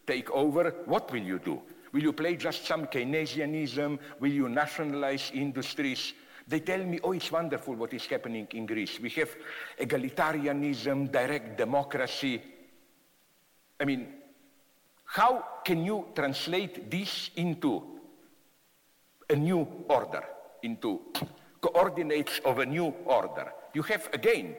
take over, what will you do? Will you play just some Keynesianism? Will you nationalize industries? They tell me, oh, it's wonderful what is happening in Greece. We have egalitarianism, direct democracy. I mean, how can you translate this into a new order, into coordinates of a new order? You have, again,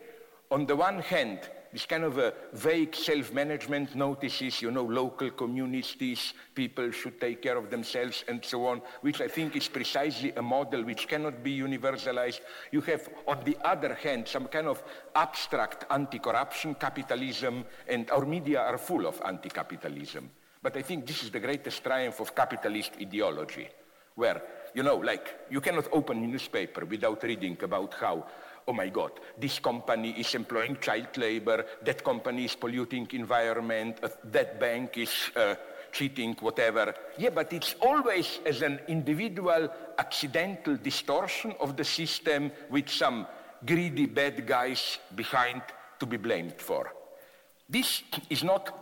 on the one hand, this kind of a vague self-management notices, you know, local communities, people should take care of themselves and so on, which I think is precisely a model which cannot be universalized. You have, on the other hand, some kind of abstract anti-corruption capitalism, and our media are full of anti-capitalism. But I think this is the greatest triumph of capitalist ideology, where, you know, like, you cannot open a newspaper without reading about how oh my God, this company is employing child labor, that company is polluting environment, uh, that bank is uh, cheating, whatever. Yeah, but it's always as an individual accidental distortion of the system with some greedy bad guys behind to be blamed for. This is not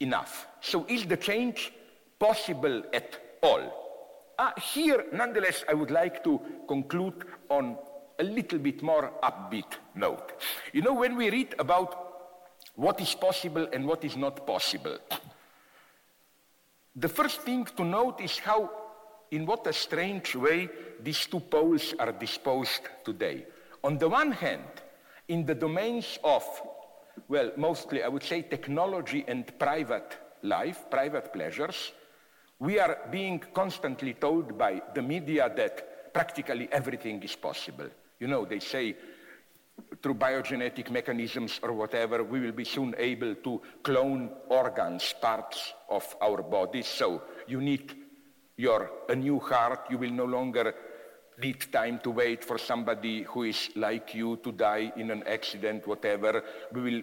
enough. So is the change possible at all? Uh, here, nonetheless, I would like to conclude on a little bit more upbeat note. You know, when we read about what is possible and what is not possible, the first thing to note is how, in what a strange way, these two poles are disposed today. On the one hand, in the domains of, well, mostly I would say technology and private life, private pleasures, we are being constantly told by the media that practically everything is possible. You know, they say through biogenetic mechanisms or whatever, we will be soon able to clone organs, parts of our bodies. So you need your a new heart. You will no longer need time to wait for somebody who is like you to die in an accident, whatever. We will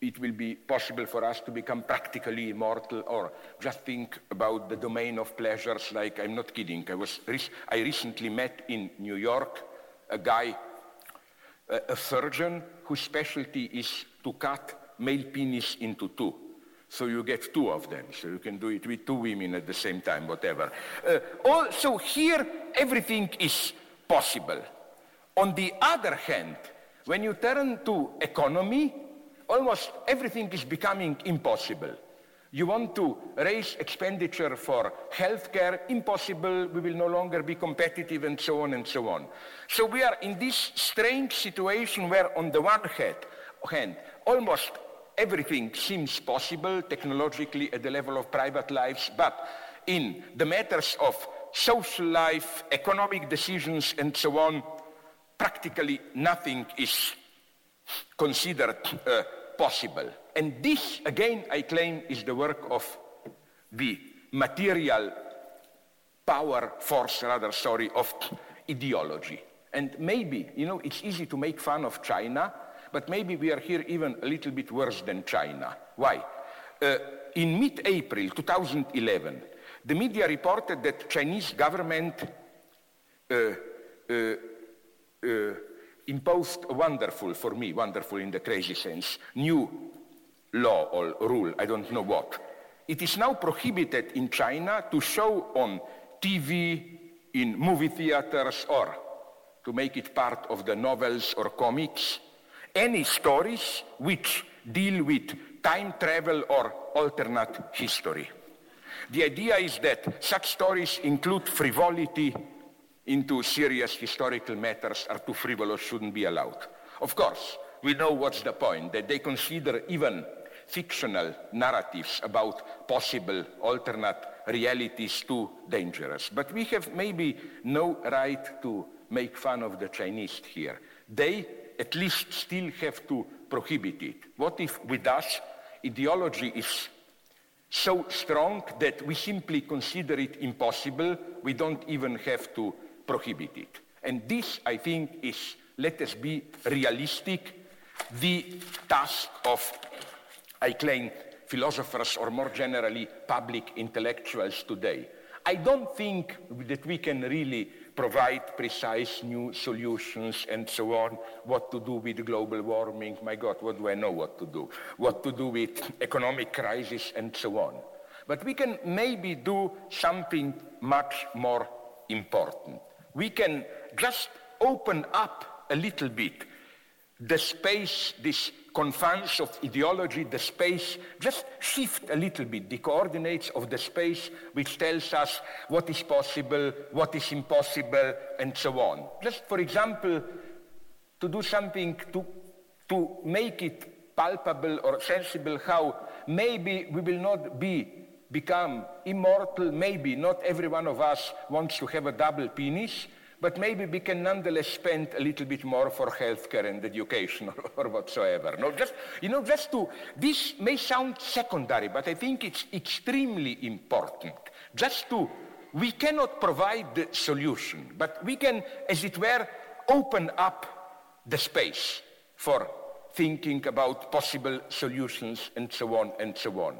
it will be possible for us to become practically immortal, or just think about the domain of pleasures. Like I'm not kidding. I was I recently met in New York a guy, a, a surgeon whose specialty is to cut male penis into two. So you get two of them. So you can do it with two women at the same time, whatever. Uh, also, here everything is possible. On the other hand, when you turn to economy, almost everything is becoming impossible. You want to raise expenditure for healthcare, impossible, we will no longer be competitive, and so on and so on. So we are in this strange situation where, on the one hand, almost everything seems possible technologically at the level of private lives, but in the matters of social life, economic decisions, and so on, practically nothing is considered uh, possible. And this, again, I claim, is the work of the material power, force, rather, sorry, of ideology. And maybe, you know, it's easy to make fun of China, but maybe we are here even a little bit worse than China. Why? Uh, in mid-April 2011, the media reported that Chinese government uh, uh, uh, imposed wonderful, for me, wonderful in the crazy sense, new law or rule, I don't know what. It is now prohibited in China to show on TV, in movie theaters, or to make it part of the novels or comics, any stories which deal with time travel or alternate history. The idea is that such stories include frivolity, into serious historical matters are too frivolous, shouldn't be allowed. Of course, we know what's the point, that they consider even fictional narratives about possible alternate realities too dangerous. But we have maybe no right to make fun of the Chinese here. They at least still have to prohibit it. What if with us ideology is so strong that we simply consider it impossible, we don't even have to prohibited. And this, I think, is, let us be realistic, the task of, I claim, philosophers or more generally public intellectuals today. I don't think that we can really provide precise new solutions and so on, what to do with global warming, my God, what do I know what to do? What to do with economic crisis and so on. But we can maybe do something much more important we can just open up a little bit the space, this confines of ideology, the space, just shift a little bit the coordinates of the space which tells us what is possible, what is impossible, and so on. Just for example, to do something to, to make it palpable or sensible how maybe we will not be become immortal, maybe not every one of us wants to have a double penis, but maybe we can nonetheless spend a little bit more for healthcare and education or, whatsoever. No, just, you know, just to, this may sound secondary, but I think it's extremely important. Just to, we cannot provide the solution, but we can, as it were, open up the space for thinking about possible solutions and so on and so on.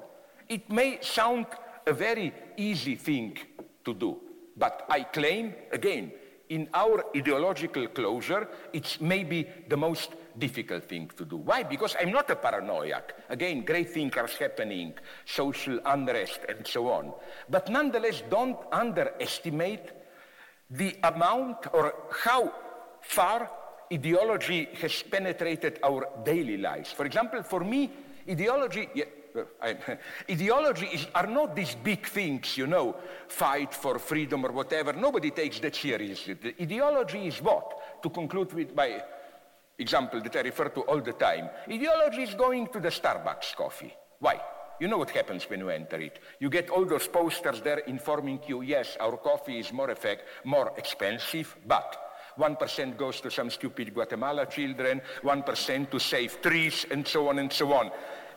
It may sound a very easy thing to do, but I claim, again, in our ideological closure, it's maybe the most difficult thing to do. Why? Because I'm not a paranoiac. Again, great things are happening, social unrest and so on. But nonetheless, don't underestimate the amount or how far ideology has penetrated our daily lives. For example, for me, ideology, ideology are not these big things, you know, fight for freedom or whatever. Nobody takes that seriously. The ideology is what? To conclude with my example that I refer to all the time. Ideology is going to the Starbucks coffee. Why? You know what happens when you enter it. You get all those posters there informing you, yes, our coffee is more effect, more expensive, but 1% goes to some stupid Guatemala children, 1% to save trees, and so on and so on.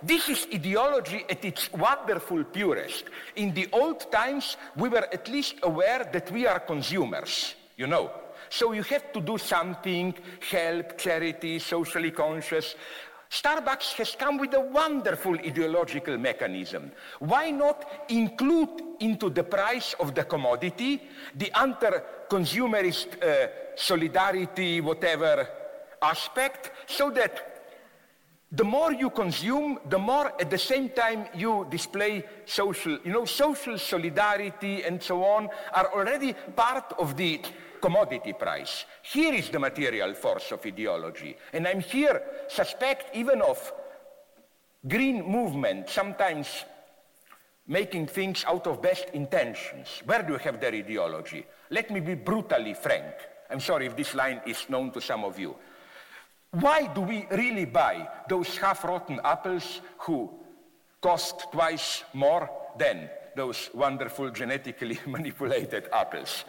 This is ideology at its wonderful purest. In the old times, we were at least aware that we are consumers, you know. So you have to do something, help, charity, socially conscious. Starbucks has come with a wonderful ideological mechanism. Why not include into the price of the commodity the anti-consumerist uh, solidarity, whatever aspect, so that the more you consume, the more at the same time you display social, you know, social solidarity and so on are already part of the commodity price. Here is the material force of ideology. And I'm here suspect even of green movement, sometimes making things out of best intentions. Where do you have their ideology? Let me be brutally frank. I'm sorry if this line is known to some of you. Why do we really buy those half-rotten apples who cost twice more than those wonderful genetically manipulated apples?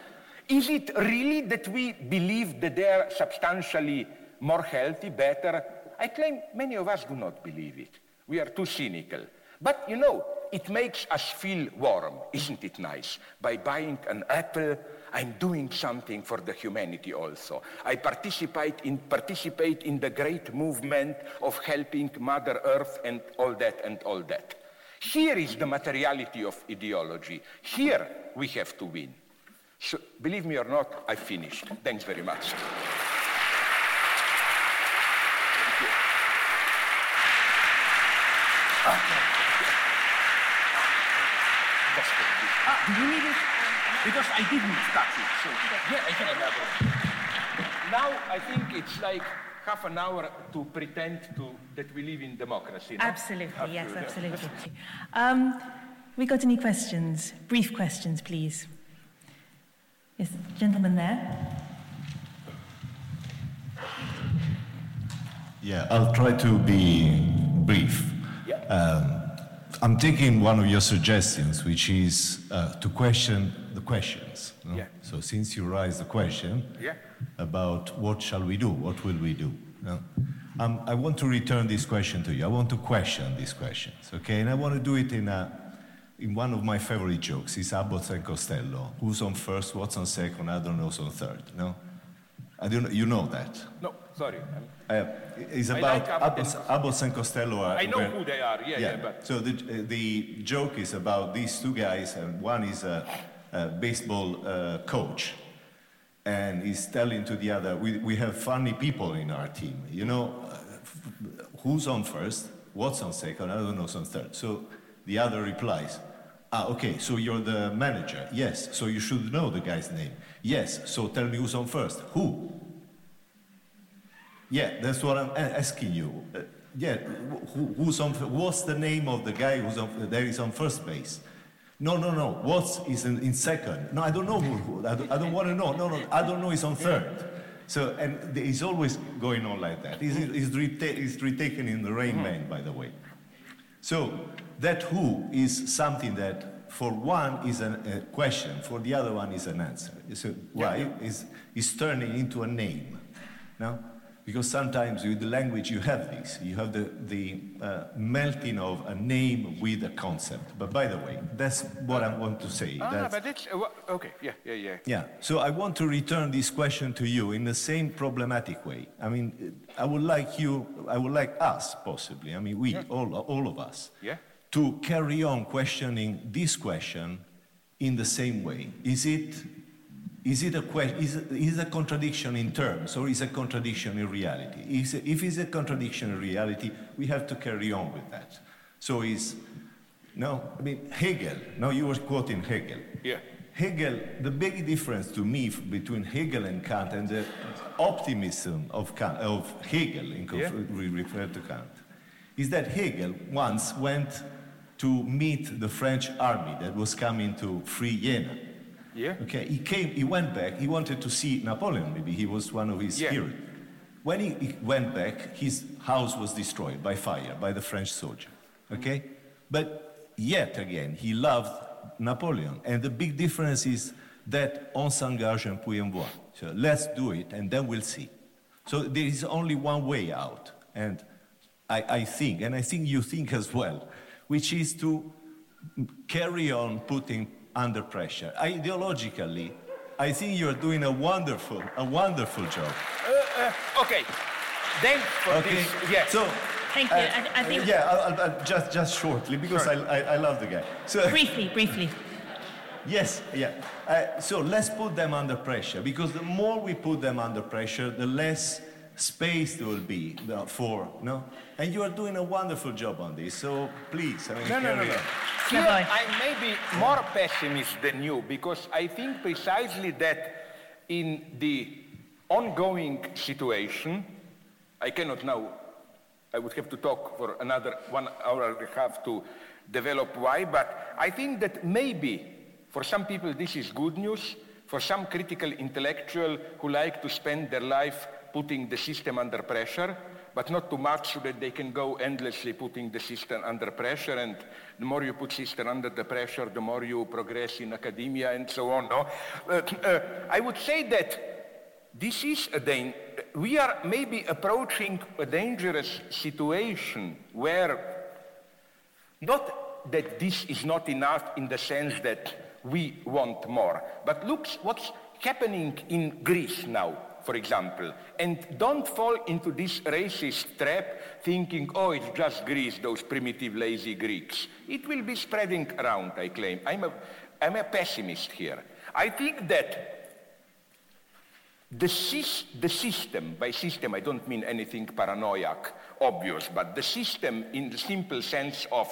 Is it really that we believe that they are substantially more healthy, better? I claim many of us do not believe it. We are too cynical. But you know, it makes us feel warm, isn't it nice? By buying an apple, I'm doing something for the humanity also. I participate in, participate in the great movement of helping Mother Earth and all that and all that. Here is the materiality of ideology. Here we have to win. So, believe me or not, I finished. Thanks very much. Ah, do you need it? Because I didn't touch it. So, yeah, I can elaborate. Now, I think it's like half an hour to pretend to, that we live in democracy. No? Absolutely, yes, absolutely. Um, we got any questions? Brief questions, please. Yes, gentleman there. Yeah, I'll try to be brief. Yeah. Um, I'm taking one of your suggestions, which is uh, to question the questions. no? Yeah. So since you raised the question Yeah. about what shall we do, what will we do, no? um, I want to return this question to you. I want to question these questions, okay? And I want to do it in a in one of my favorite jokes. It's Abbott and Costello. Who's on first? What's on second? I don't know. Who's on third? No. I don't. know- You know that. No, sorry. Uh, it's about like Abbott, and- and Costello. Are I know very- who they are, yeah, yeah, but- So the, the joke is about these two guys, and one is a, a baseball uh, coach, and he's telling to the other, we, we have funny people in our team. You know, uh, who's on first? What's on second? I don't know, who's on third. So the other replies, Ah, okay, so you're the manager. Yes, so you should know the guy's name. Yes, so tell me who's on first. Who? Yeah, that's what I'm asking you. Uh, yeah, who, who's on? What's the name of the guy who's on? There is on first base. No, no, no. What's is in, in second? No, I don't know who. I don't, I don't want to know. No, no, I don't know. He's on third. So and it's always going on like that. He's, he's, reta- he's retaken in the Rain Man, by the way. So that who is something that for one is an- a question, for the other one is an answer. So why is is turning into a name? Now, because sometimes with the language you have this, you have the the uh, melting of a name with a concept. But by the way, that's what I want to say. Ah, That's- but it's uh, okay. Yeah, yeah, yeah. yeah, so I want to return this question to you in the same problematic way. I mean, I would like you, I would like us, possibly, I mean, we, all, all of us, Yeah. To carry on questioning this question in the same way. Is it, is it a que- is, is a contradiction in terms or is it a contradiction in reality? Is if it's a contradiction in reality, we have to carry on with that. So is, no, I mean, Hegel, now you were quoting Hegel. Yeah. Hegel, the big difference to me f- between Hegel and Kant and the optimism of, Kant, of Hegel, in conf- Yeah. we refer to Kant, is that Hegel once went to meet the French army that was coming to free Jena. Yeah. Okay, he came, he went back, he wanted to see Napoleon, maybe he was one of his Yeah. heroes. When he, he went back, his house was destroyed by fire, by the French soldier. Okay? But yet again, he loved Napoleon. And the big difference is that on s'engage un puis en voit. So let's do it and then we'll see. So there is only one way out. And I, I think, and I think you think as well, which is to carry on putting under pressure. Ideologically, I think you're doing a wonderful, a wonderful job. Uh, uh, okay. Thanks for Okay. this. Yes. So Thank you. Uh, I, I think Yeah, I'll, I'll, I'll just just shortly because I, I I love the guy. So briefly, briefly. yes, yeah. Uh, so let's put them under pressure because the more we put them under pressure, the less space there will be for no. And you are doing a wonderful job on this. So please, I mean, No, no, no, no. Here, I may be more pessimist than you because I think precisely that in the ongoing situation, I cannot now, I would have to talk for another one hour and a half to develop why, but I think that maybe for some people this is good news, for some critical intellectual who like to spend their life putting the system under pressure, but not too much so that they can go endlessly putting the system under pressure. And the more you put system under the pressure, the more you progress in academia and so on. No? Uh, uh, I would say that this is a dan- we are maybe approaching a dangerous situation where not that this is not enough in the sense that we want more, but look what's happening in Greece now, for example. And don't fall into this racist trap thinking, oh, it's just Greece, those primitive, lazy Greeks. It will be spreading around, I claim. I'm a, I'm a pessimist here. I think that the, the system, by system I don't mean anything paranoiac, obvious, but the system in the simple sense of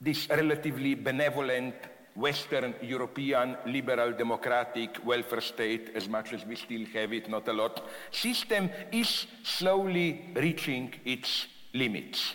this relatively benevolent Western European liberal democratic welfare state, as much as we still have it, not a lot, system is slowly reaching its limits.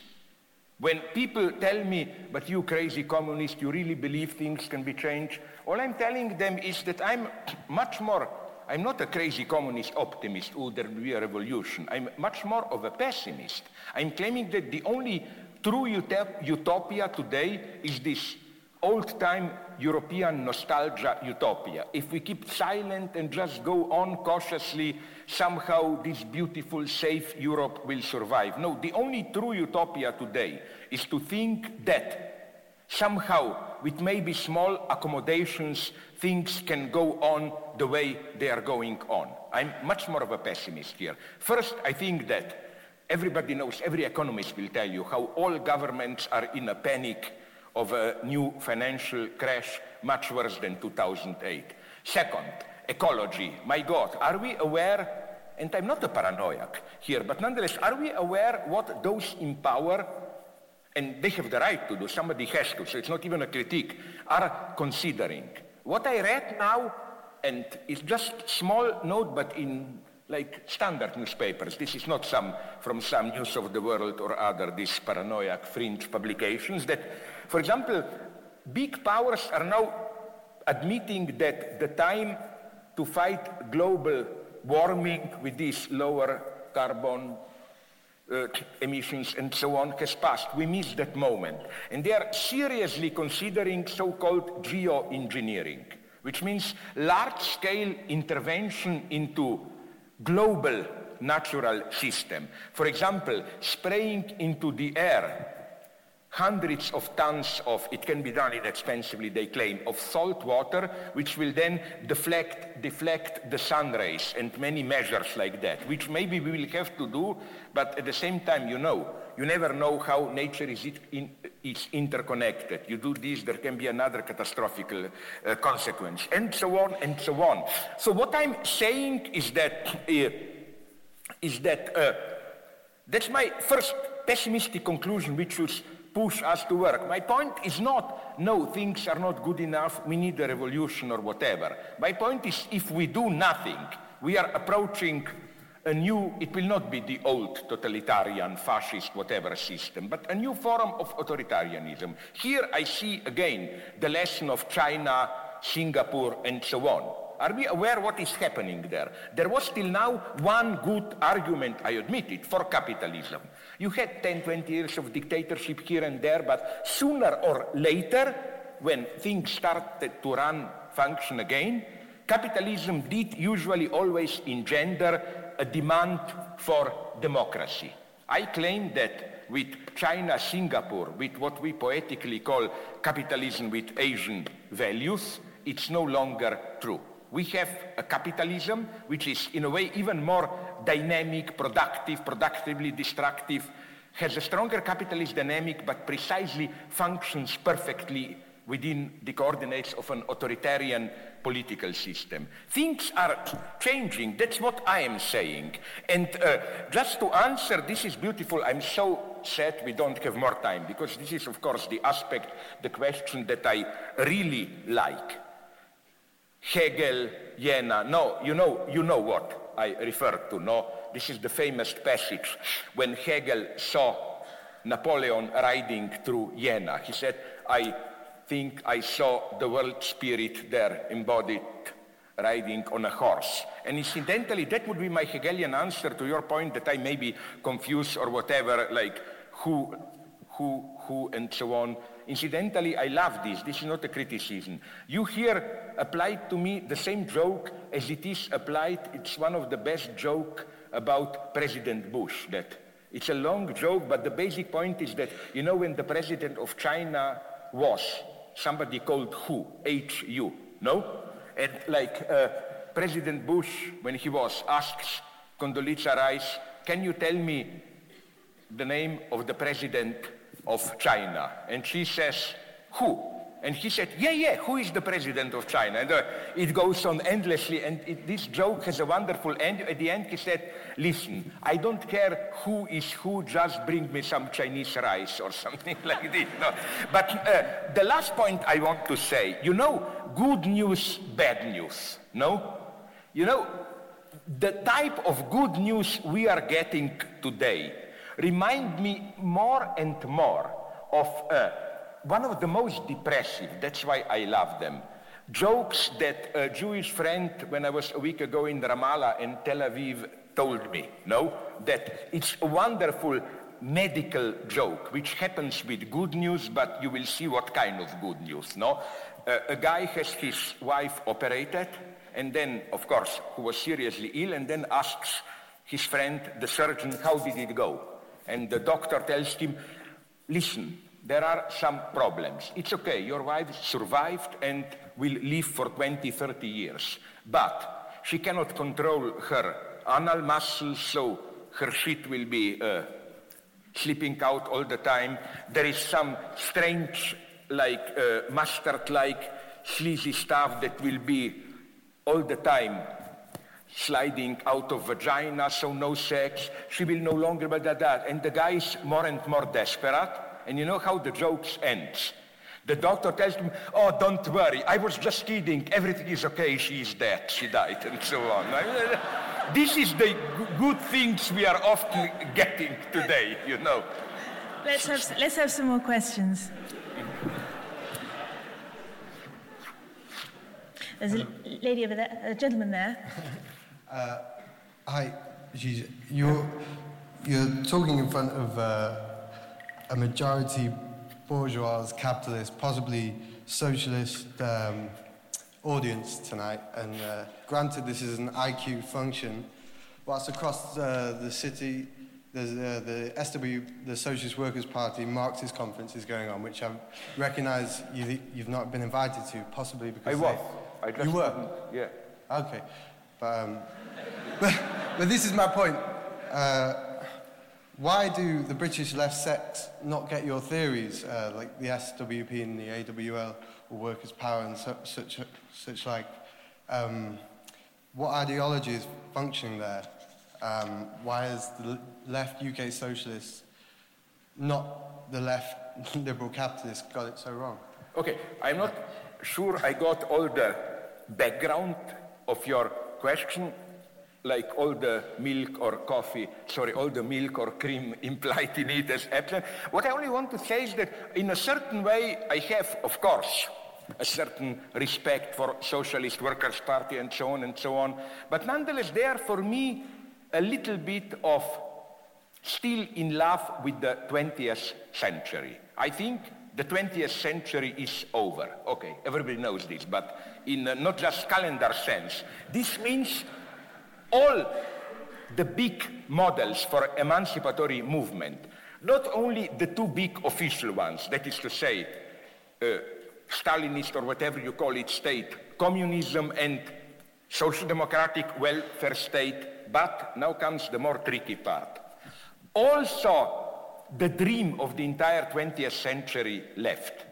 When people tell me, but you crazy communist, you really believe things can be changed, all I'm telling them is that I'm much more, I'm not a crazy communist optimist, oh, there will be a revolution. I'm much more of a pessimist. I'm claiming that the only true utop- utopia today is this old-time European nostalgia utopia. If we keep silent and just go on cautiously, somehow this beautiful, safe Europe will survive. No, the only true utopia today is to think that somehow, with maybe small accommodations, things can go on the way they are going on. I'm much more of a pessimist here. First, I think that everybody knows, every economist will tell you how all governments are in a panic of a new financial crash much worse than 2008. Second, ecology. My God, are we aware, and I'm not a paranoiac here, but nonetheless, are we aware what those in power, and they have the right to do, somebody has to, so it's not even a critique, are considering? What I read now, and it's just small note, but in like standard newspapers. This is not some from some News of the World or other these paranoiac fringe publications that, for example, big powers are now admitting that the time to fight global warming with these lower carbon uh, emissions and so on has passed. We missed that moment. And they are seriously considering so-called geoengineering, which means large-scale intervention into global natural system. For example, spraying into the air hundreds of tons of, it can be done inexpensively, they claim, of salt water, which will then deflect, deflect the sun rays and many measures like that, which maybe we will have to do, but at the same time, you know, you never know how nature is, it in, is interconnected. You do this, there can be another catastrophic uh, consequence, and so on and so on. So what I'm saying is that, uh, is that uh, that's my first pessimistic conclusion, which was push us to work. My point is not, no, things are not good enough, we need a revolution or whatever. My point is, if we do nothing, we are approaching a new, it will not be the old totalitarian, fascist, whatever system, but a new form of authoritarianism. Here I see again the lesson of China, Singapore, and so on. Are we aware what is happening there? There was till now one good argument, I admit it, for capitalism. You had 10, 20 years of dictatorship here and there, but sooner or later, when things started to run, function again, capitalism did usually always engender a demand for democracy. I claim that with China, Singapore, with what we poetically call capitalism with Asian values, it's no longer true. We have a capitalism which is, in a way, even more dynamic, productive, productively destructive, has a stronger capitalist dynamic but precisely functions perfectly within the coordinates of an authoritarian political system. Things are changing. That's what I am saying. And uh, just to answer, this is beautiful. I'm so sad we don't have more time because this is, of course, the aspect, the question that I really like. Hegel, Jena. No, you know, you know what I refer to. No, this is the famous passage when Hegel saw Napoleon riding through Jena. He said, I think I saw the world spirit there embodied riding on a horse. And incidentally, that would be my Hegelian answer to your point that I may be confused or whatever, like who, who, who, and so on. Incidentally, I love this. This is not a criticism. You here applied to me the same joke as it is applied. It's one of the best joke about President Bush. That it's a long joke, but the basic point is that you know when the president of China was somebody called who, H-U, no? And like uh, President Bush, when he was asked Condoleezza Rice, can you tell me the name of the president of China? And she says, who? And he said, yeah, yeah, who is the president of China? And uh, it goes on endlessly. And it, this joke has a wonderful end. At the end, he said, listen, I don't care who is who, just bring me some Chinese rice or something like this. No. But uh, the last point I want to say, you know, good news, bad news. No? You know, the type of good news we are getting today remind me more and more of uh, one of the most depressive, that's why I love them, jokes that a Jewish friend, when I was a week ago in Ramallah and Tel Aviv, told me, no? That it's a wonderful medical joke, which happens with good news, but you will see what kind of good news, no? Uh, a guy has his wife operated, and then, of course, who was seriously ill, and then asks his friend, the surgeon, how did it go? And the doctor tells him, listen, there are some problems. It's okay, your wife survived and will live for 20, 30 years. But she cannot control her anal muscles, so her shit will be uh, slipping out all the time. There is some strange, like uh, mustard-like sleazy stuff that will be all the time sliding out of vagina, so no sex. She will no longer be that. And the guy is more and more desperate. And you know how the jokes ends. The doctor tells him, oh, don't worry, I was just kidding, everything is okay, she is dead, she died, and so on. this is the good things we are often getting today, you know. Let's have, let's have some more questions. There's a lady over there, a gentleman there. Uh, hi, you're, you're talking in front of uh, a majority bourgeois, capitalist, possibly socialist um, audience tonight. And uh, granted, this is an IQ function, whilst across uh, the city, there's uh, the SW, the Socialist Workers' Party Marxist conference is going on, which I recognise you, you've not been invited to, possibly because I was. I just you were. Yeah. Okay, but, um, but, but this is my point. Uh, why do the British left sects not get your theories, uh, like the SWP and the AWL, or workers' power and su such, such like? Um, what ideology is functioning there? Um, why is the left UK socialists, not the left liberal capitalists, got it so wrong? Okay, I'm not sure I got all the background of your question like all the milk or coffee, sorry, all the milk or cream implied in it as absent. What I only want to say is that in a certain way, I have, of course, a certain respect for Socialist Workers' Party and so on and so on. But nonetheless, they are for me a little bit of still in love with the 20th century. I think the 20th century is over. Okay, everybody knows this, but in uh, not just calendar sense. This means all the big models for emancipatory movement, not only the two big official ones, that is to say, uh, Stalinist or whatever you call it state, communism and social democratic welfare state, but now comes the more tricky part. Also, the dream of the entire 20th century left.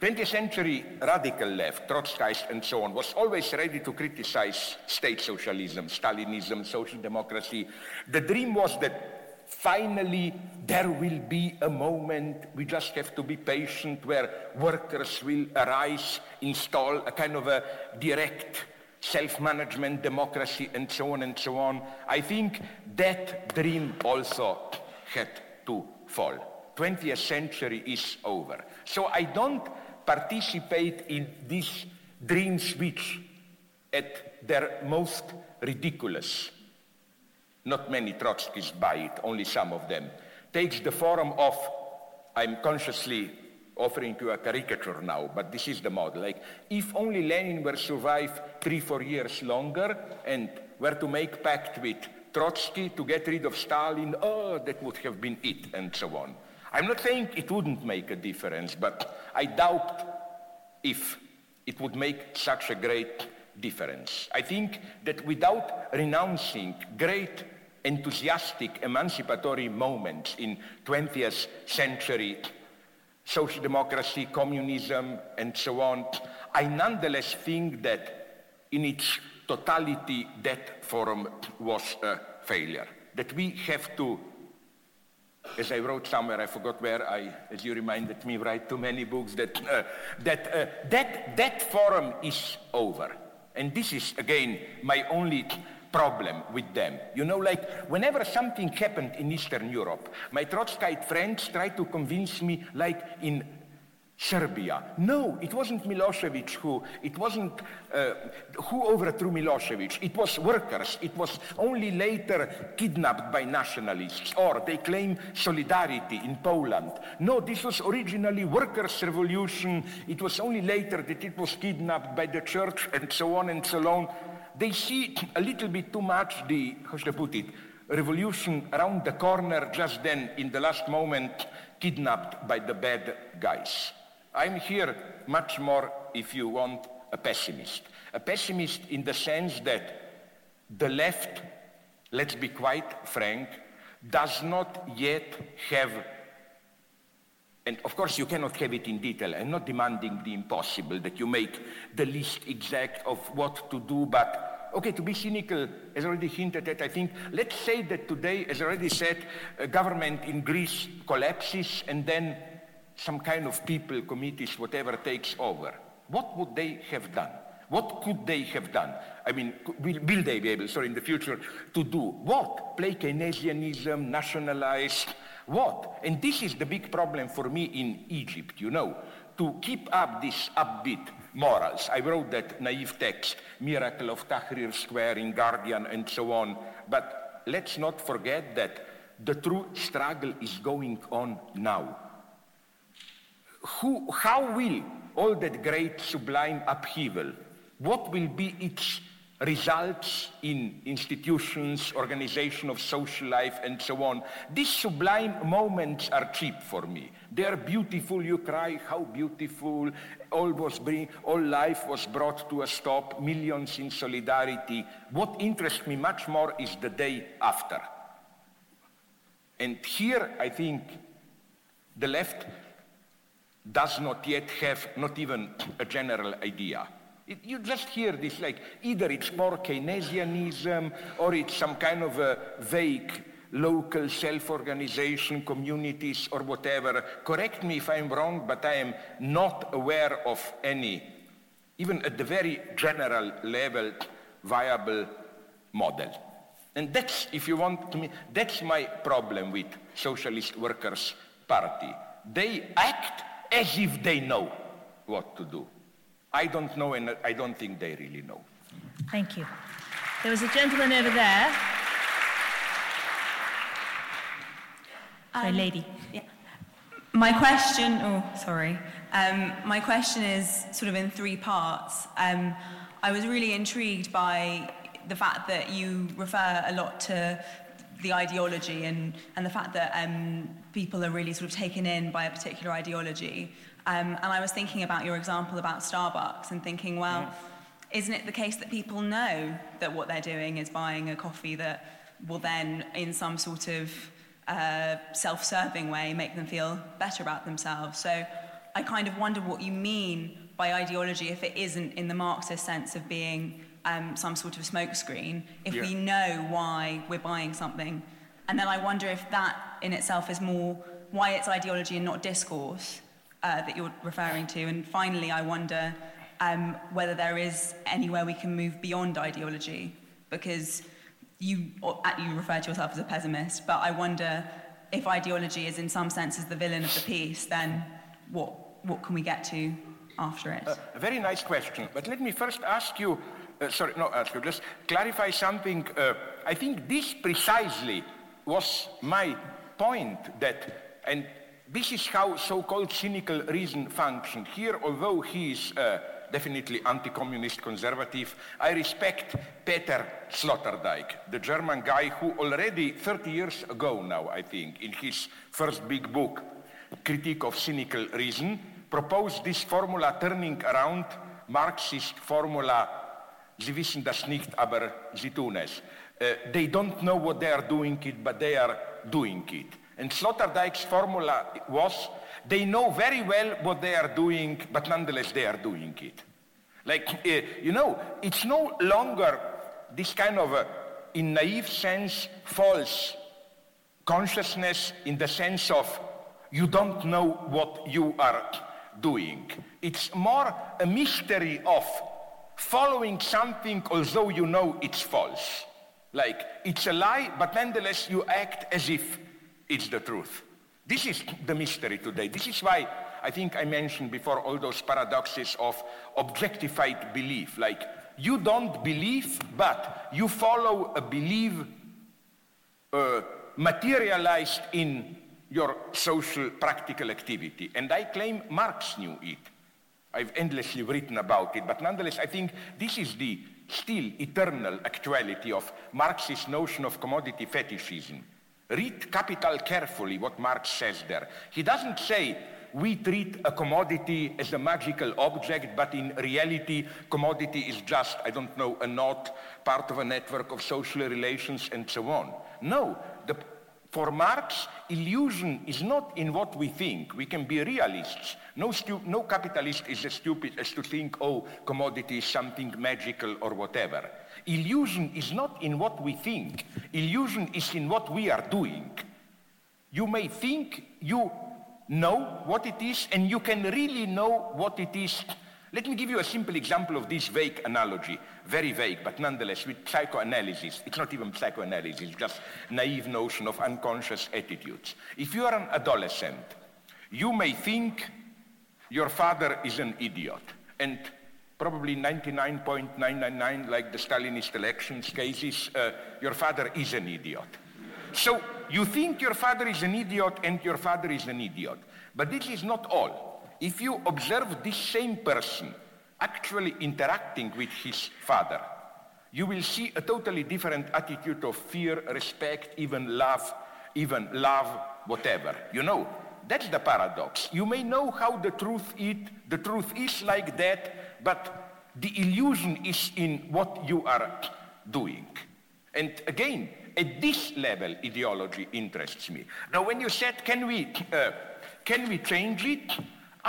20th century radical left, Trotskyist and so on, was always ready to criticize state socialism, Stalinism, social democracy. The dream was that finally there will be a moment, we just have to be patient, where workers will arise, install a kind of a direct self-management democracy and so on and so on. I think that dream also had to fall. 20th century is over. So I don't participate in these dreams which at their most ridiculous, not many Trotskyists buy it, only some of them, takes the form of, I'm consciously offering you a caricature now, but this is the model. Like, if only Lenin were to survive three, four years longer and were to make pact with Trotsky to get rid of Stalin, oh, that would have been it, and so on. I'm not saying it wouldn't make a difference, but I doubt if it would make such a great difference. I think that without renouncing great enthusiastic emancipatory moments in 20th century social democracy, communism, and so on, I nonetheless think that in its totality that forum was a failure. That we have to as I wrote somewhere, I forgot where I, as you reminded me, write too many books, that, uh, that, uh, that, that forum is over. And this is, again, my only problem with them. You know, like whenever something happened in Eastern Europe, my Trotskyite friends tried to convince me, like in Serbia. No, it wasn't Milosevic who, it wasn't uh, who overthrew Milosevic. It was workers. It was only later kidnapped by nationalists, or they claim solidarity in Poland. No, this was originally workers' revolution. It was only later that it was kidnapped by the church and so on and so on. They see a little bit too much the, how should I put it, revolution around the corner just then in the last moment kidnapped by the bad guys. I'm here much more, if you want, a pessimist. A pessimist in the sense that the left, let's be quite frank, does not yet have, and of course you cannot have it in detail, I'm not demanding the impossible, that you make the list exact of what to do, but okay, to be cynical, as already hinted at, I think, let's say that today, as already said, a government in Greece collapses and then some kind of people, committees, whatever takes over, what would they have done? What could they have done? I mean, will, will they be able, sorry, in the future, to do what? Play Keynesianism, nationalize, what? And this is the big problem for me in Egypt, you know, to keep up this upbeat morals. I wrote that naive text, Miracle of Tahrir Square in Guardian and so on. But let's not forget that the true struggle is going on now who, how will all that great sublime upheaval, what will be its results in institutions, organization of social life, and so on. These sublime moments are cheap for me. They are beautiful. You cry, how beautiful. All, was bring, all life was brought to a stop, millions in solidarity. What interests me much more is the day after. And here, I think, the left does not yet have not even a general idea. It, you just hear this like either it's more Keynesianism or it's some kind of a vague local self-organization, communities or whatever. Correct me if I'm wrong, but I am not aware of any, even at the very general level, viable model. And that's, if you want me, that's my problem with Socialist Workers' Party. They act as if they know what to do. I don't know, and I don't think they really know. Thank you. There was a gentleman over there. Um, lady. Yeah. My question, oh, sorry. Um, my question is sort of in three parts. Um, I was really intrigued by the fact that you refer a lot to the ideology and, and the fact that um, people are really sort of taken in by a particular ideology. Um, and I was thinking about your example about Starbucks and thinking, well, isn't it the case that people know that what they're doing is buying a coffee that will then, in some sort of uh, self serving way, make them feel better about themselves. So I kind of wonder what you mean by ideology if it isn't in the Marxist sense of being um, some sort of smokescreen, if Yeah. we know why we're buying something. And then I wonder if that in itself is more why it's ideology and not discourse uh, that you're referring to. And finally, I wonder um, whether there is anywhere we can move beyond ideology, because you, uh, you refer to yourself as a pessimist, but I wonder if ideology is in some senses the villain of the piece, then what, what can we get to after it? A very nice question. But let me first ask you, uh, sorry, you, just clarify something. Uh, I think this precisely was my point that, and this is how so-called cynical reason functioned. Here, although he is uh, definitely anti-communist conservative, I respect Peter Sloterdijk, the German guy who already 30 years ago now, I think, in his first big book, Critique of Cynical Reason, proposed this formula turning around Marxist formula, Sie wissen das nicht, aber sie tun es. Uh, they don't know what they are doing it, but they are doing it. And Sloterdijk's formula was, they know very well what they are doing, but nonetheless they are doing it. Like, uh, you know, it's no longer this kind of, uh, in naive sense, false consciousness in the sense of you don't know what you are doing. It's more a mystery of following something although you know it's false. Like, it's a lie, but nonetheless you act as if it's the truth. This is the mystery today. This is why I think I mentioned before all those paradoxes of objectified belief. Like, you don't believe, but you follow a belief uh, materialized in your social practical activity. And I claim Marx knew it. I've endlessly written about it, but nonetheless, I think this is the still eternal actuality of Marx's notion of commodity fetishism. Read Capital carefully what Marx says there. He doesn't say we treat a commodity as a magical object, but in reality, commodity is just, I don't know, a knot, part of a network of social relations, and so on. No, the, for Marx, illusion is not in what we think. We can be realists. No, stu- no capitalist is as stupid as to think, oh, commodity is something magical or whatever. Illusion is not in what we think. Illusion is in what we are doing. You may think you know what it is, and you can really know what it is. Let me give you a simple example of this vague analogy, very vague, but nonetheless with psychoanalysis. It's not even psychoanalysis, it's just naive notion of unconscious attitudes. If you are an adolescent, you may think your father is an idiot, and probably 99.999, like the Stalinist elections cases, uh, your father is an idiot. So you think your father is an idiot and your father is an idiot. But this is not all. If you observe this same person actually interacting with his father, you will see a totally different attitude of fear, respect, even love, even love, whatever. You know, that's the paradox. You may know how the truth is, the truth is like that, but the illusion is in what you are doing. And again, at this level, ideology interests me. Now, when you said, can we, uh, can we change it?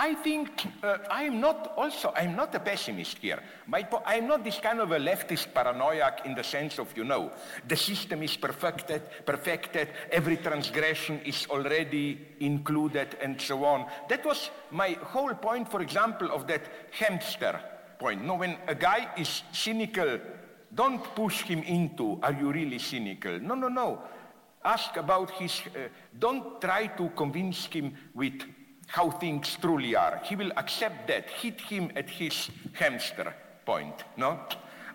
I think uh, I'm not also, I'm not a pessimist here. Po- I'm not this kind of a leftist paranoiac in the sense of, you know, the system is perfected, perfected, every transgression is already included and so on. That was my whole point, for example, of that hamster point. No, when a guy is cynical, don't push him into, are you really cynical? No, no, no. Ask about his, uh, don't try to convince him with how things truly are. He will accept that. Hit him at his hamster point, no?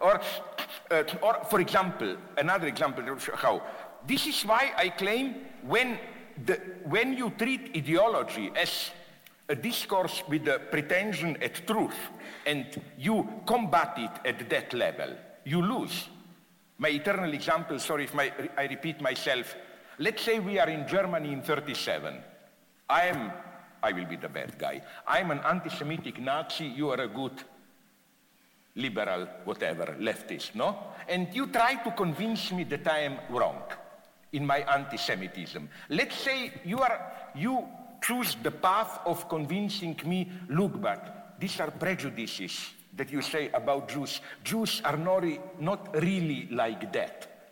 Or, uh, or for example, another example how. This is why I claim when, the, when you treat ideology as a discourse with a pretension at truth and you combat it at that level, you lose. My eternal example, sorry if my, I repeat myself, let's say we are in Germany in 37. I am, I will be the bad guy. I'm an anti-Semitic Nazi, you are a good liberal, whatever, leftist, no? And you try to convince me that I am wrong. in my anti-Semitism. Let's say you are you choose the path of convincing me, look, but these are prejudices that you say about Jews. Jews are not, not really like that.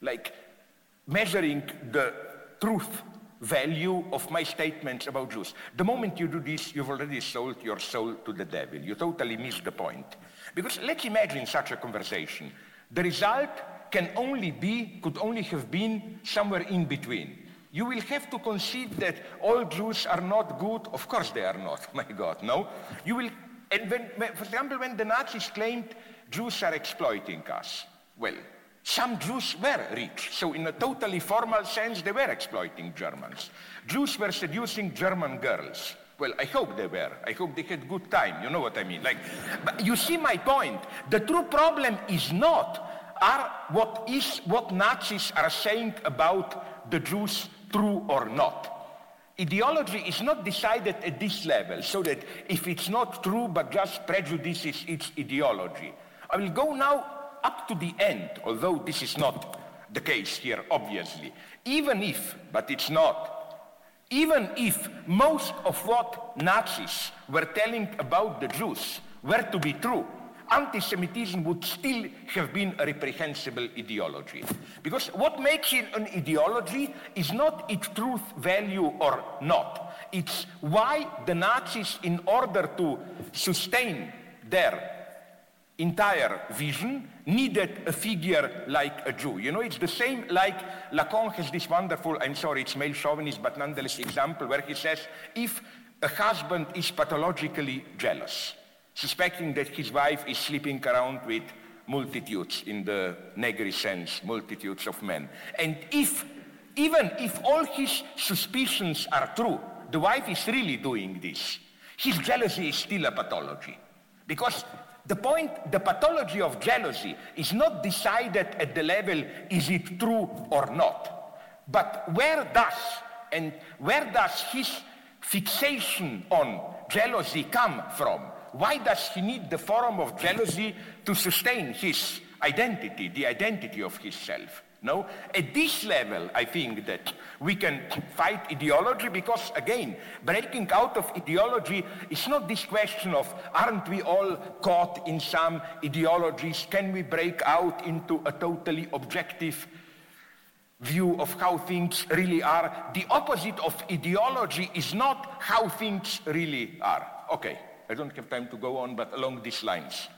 Like measuring the truth value of my statements about Jews. The moment you do this, you've already sold your soul to the devil. You totally miss the point. Because let's imagine such a conversation. The result can only be, could only have been somewhere in between. You will have to concede that all Jews are not good. Of course they are not, my God, no? You will, and when, for example, when the Nazis claimed Jews are exploiting us, well, some Jews were rich, so in a totally formal sense, they were exploiting Germans. Jews were seducing German girls. Well, I hope they were. I hope they had good time. You know what I mean? Like, but you see my point. The true problem is not are what is what Nazis are saying about the Jews true or not. Ideology is not decided at this level, so that if it's not true but just prejudices, it's ideology. I will go now up to the end, although this is not the case here, obviously, even if, but it's not, even if most of what Nazis were telling about the Jews were to be true, anti-Semitism would still have been a reprehensible ideology. Because what makes it an ideology is not its truth value or not. It's why the Nazis, in order to sustain their entire vision needed a figure like a Jew. You know, it's the same like Lacan has this wonderful, I'm sorry, it's male chauvinist, but nonetheless example where he says, if a husband is pathologically jealous, suspecting that his wife is sleeping around with multitudes, in the Negri sense, multitudes of men, and if, even if all his suspicions are true, the wife is really doing this, his jealousy is still a pathology. Because the point, the pathology of jealousy is not decided at the level, is it true or not? But where does, and where does his fixation on jealousy come from? Why does he need the form of jealousy to sustain his identity, the identity of his self? No? At this level, I think that we can fight ideology because, again, breaking out of ideology is not this question of aren't we all caught in some ideologies? Can we break out into a totally objective view of how things really are? The opposite of ideology is not how things really are. Okay, I don't have time to go on, but along these lines.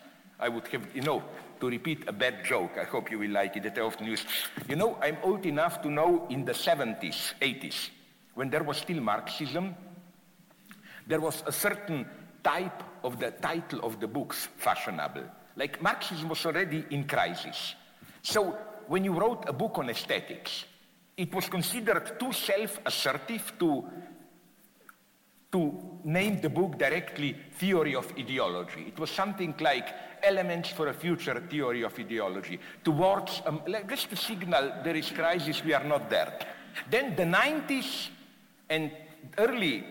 I would have, you know, to repeat a bad joke. I hope you will like it that I often use. You know, I'm old enough to know in the 70s, 80s, when there was still Marxism, there was a certain type of the title of the books fashionable. Like Marxism was already in crisis. So when you wrote a book on aesthetics, it was considered too self-assertive to to name the book directly Theory of Ideology. It was something like Elements for a Future Theory of Ideology. Towards, um, just to signal there is crisis, we are not there. Then the 90s and early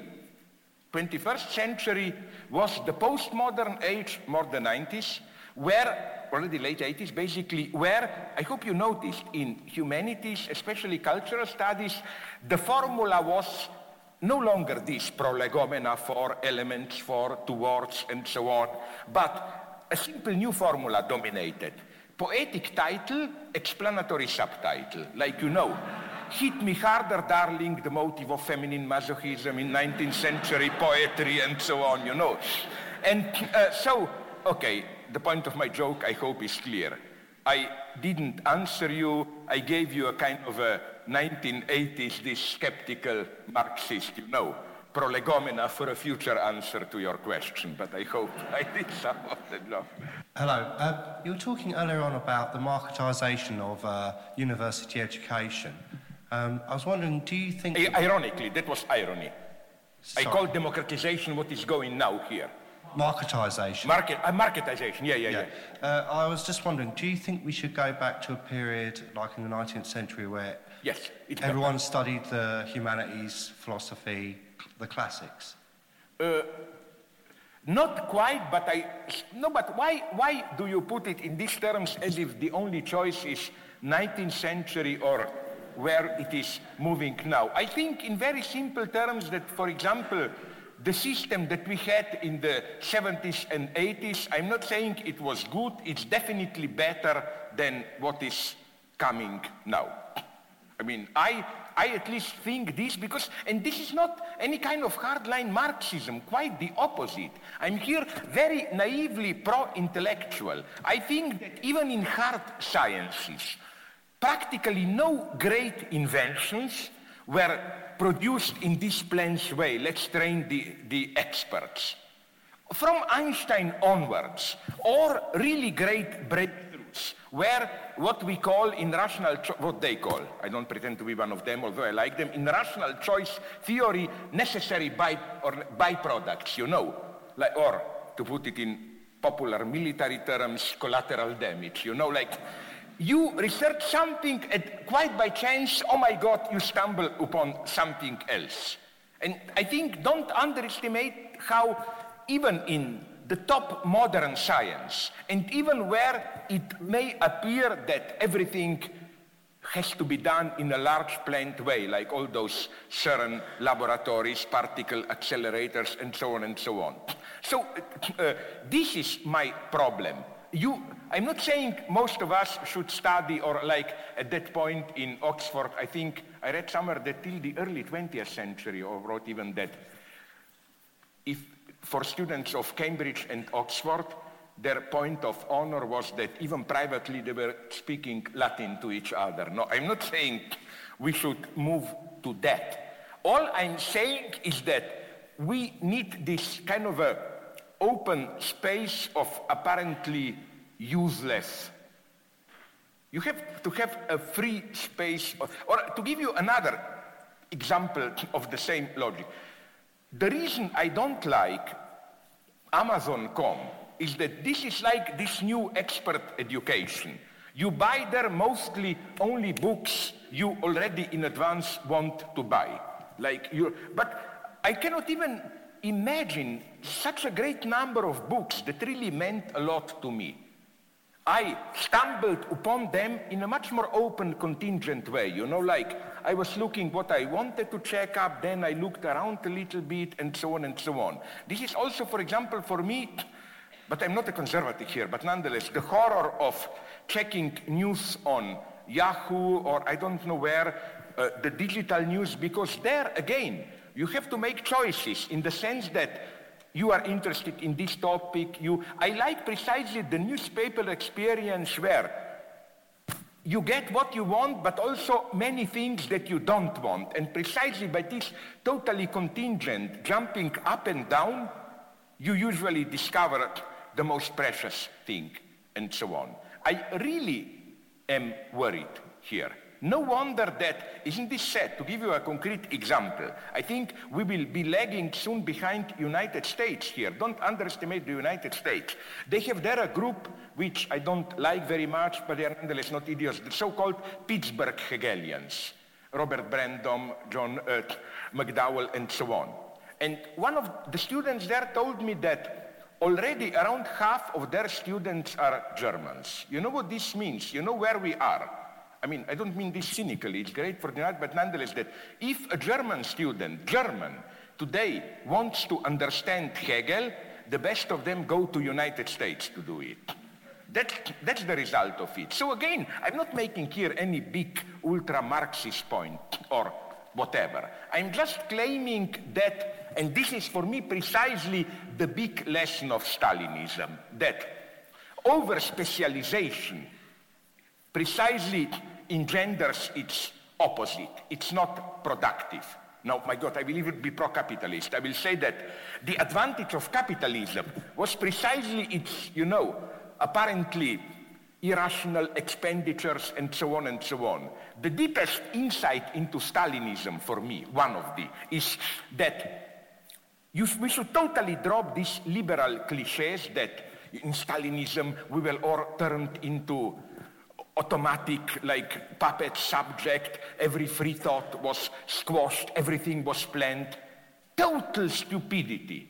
21st century was the postmodern age, more the 90s, where, already late 80s, basically, where, I hope you noticed, in humanities, especially cultural studies, the formula was no longer this prolegomena for elements for towards and so on, but a simple new formula dominated. Poetic title, explanatory subtitle, like you know. Hit me harder, darling, the motive of feminine masochism in 19th century poetry and so on, you know. And uh, so, okay, the point of my joke, I hope, is clear. I didn't answer you. I gave you a kind of a 1980s, this skeptical Marxist, you know, prolegomena for a future answer to your question, but I hope I did some of the job. Hello. Uh, you were talking earlier on about the marketisation of uh, university education. Um, I was wondering, do you think... Ironically, that was irony. Sorry. I call democratization what is going now here. Marketisation. Market, uh, marketisation, yeah, yeah, yeah. yeah. Uh, I was just wondering, do you think we should go back to a period like in the 19th century where yes, everyone studied the humanities, philosophy, the classics? Uh, not quite, but I... No, but why, why do you put it in these terms as if the only choice is 19th century or where it is moving now. I think in very simple terms that, for example, the system that we had in the 70s and 80s, I'm not saying it was good, it's definitely better than what is coming now. I mean, I, I at least think this because, and this is not any kind of hardline Marxism, quite the opposite. I'm here very naively pro-intellectual. I think that even in hard sciences, practically no great inventions were produced in this planned way. Let's train the, the experts. From Einstein onwards, or really great breakthroughs, where what we call in rational, what they call, I don't pretend to be one of them, although I like them, in rational choice theory, necessary by, or byproducts, you know, like, or to put it in popular military terms, collateral damage, you know, like you research something and quite by chance, oh my God, you stumble upon something else. And I think don't underestimate how even in the top modern science, and even where it may appear that everything has to be done in a large planned way, like all those CERN laboratories, particle accelerators, and so on and so on. So uh, this is my problem. You, I'm not saying most of us should study or like at that point in Oxford, I think I read somewhere that till the early 20th century or wrote even that if for students of Cambridge and Oxford, their point of honor was that even privately they were speaking Latin to each other. No, I'm not saying we should move to that. All I'm saying is that we need this kind of a open space of apparently useless. You have to have a free space, of, or to give you another example of the same logic. The reason I don't like Amazon.com is that this is like this new expert education. You buy there mostly only books you already in advance want to buy. Like you, but I cannot even imagine such a great number of books that really meant a lot to me. I stumbled upon them in a much more open, contingent way. You know, like I was looking what I wanted to check up, then I looked around a little bit, and so on and so on. This is also, for example, for me, but I'm not a conservative here, but nonetheless, the horror of checking news on Yahoo or I don't know where, uh, the digital news, because there again, you have to make choices in the sense that you are interested in this topic. You, I like precisely the newspaper experience where you get what you want, but also many things that you don't want. And precisely by this totally contingent jumping up and down, you usually discover the most precious thing, and so on. I really am worried here. No wonder that, isn't this sad? To give you a concrete example, I think we will be lagging soon behind United States here. Don't underestimate the United States. They have there a group which I don't like very much, but they are nonetheless not idiots, the so-called Pittsburgh Hegelians. Robert Brandom, John uh, McDowell, and so on. And one of the students there told me that already around half of their students are Germans. You know what this means? You know where we are? I mean, I don't mean this cynically, it's great for the United, but nonetheless, that if a German student, German, today wants to understand Hegel, the best of them go to United States to do it. That, that's the result of it. So again, I'm not making here any big ultra-Marxist point or whatever. I'm just claiming that, and this is for me precisely the big lesson of Stalinism, that over-specialization precisely engenders its opposite. It's not productive. Now, my God, I will even be pro-capitalist. I will say that the advantage of capitalism was precisely its, you know, apparently irrational expenditures and so on and so on. The deepest insight into Stalinism for me, one of the, is that you, we should totally drop these liberal cliches that in Stalinism we were all turned into automatic, like puppet subject. Every free thought was squashed, everything was planned. Total stupidity.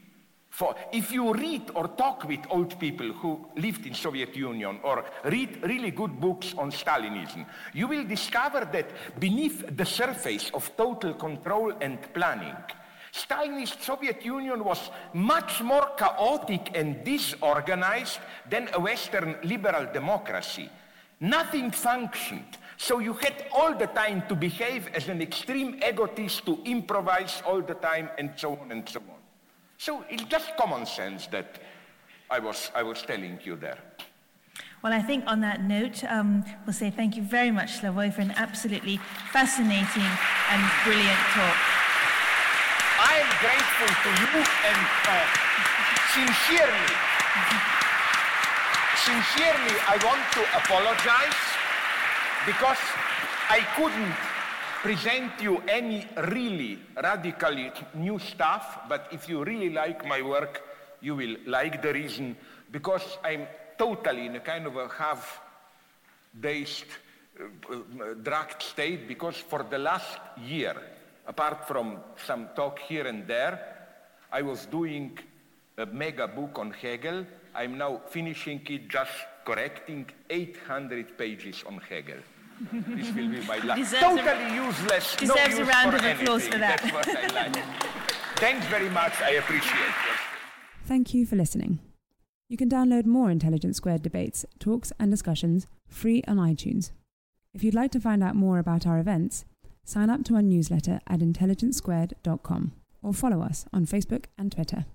For if you read or talk with old people who lived in Soviet Union or read really good books on Stalinism, you will discover that beneath the surface of total control and planning, Stalinist Soviet Union was much more chaotic and disorganized than a Western liberal democracy. Nothing functioned. So you had all the time to behave as an extreme egotist, to improvise all the time, and so on and so on. So it's just common sense that I was, I was telling you there. Well, I think on that note, um, we'll say thank you very much, Slavoj, for an absolutely fascinating and brilliant talk. I am grateful to you and uh, sincerely, sincerely, I want to apologize because I couldn't present you any really radically new stuff, but if you really like my work, you will like the reason, because I'm totally in a kind of a half-dazed, uh, uh, drugged state, because for the last year, apart from some talk here and there, I was doing a mega book on Hegel. I'm now finishing it, just correcting 800 pages on Hegel this will be my last. Totally useless. Deserves no use a round for of applause anything. for that. That's what I like. Thanks very much. I appreciate it. Thank you for listening. You can download more Intelligence Squared debates, talks, and discussions free on iTunes. If you'd like to find out more about our events, sign up to our newsletter at intelligencesquared.com or follow us on Facebook and Twitter.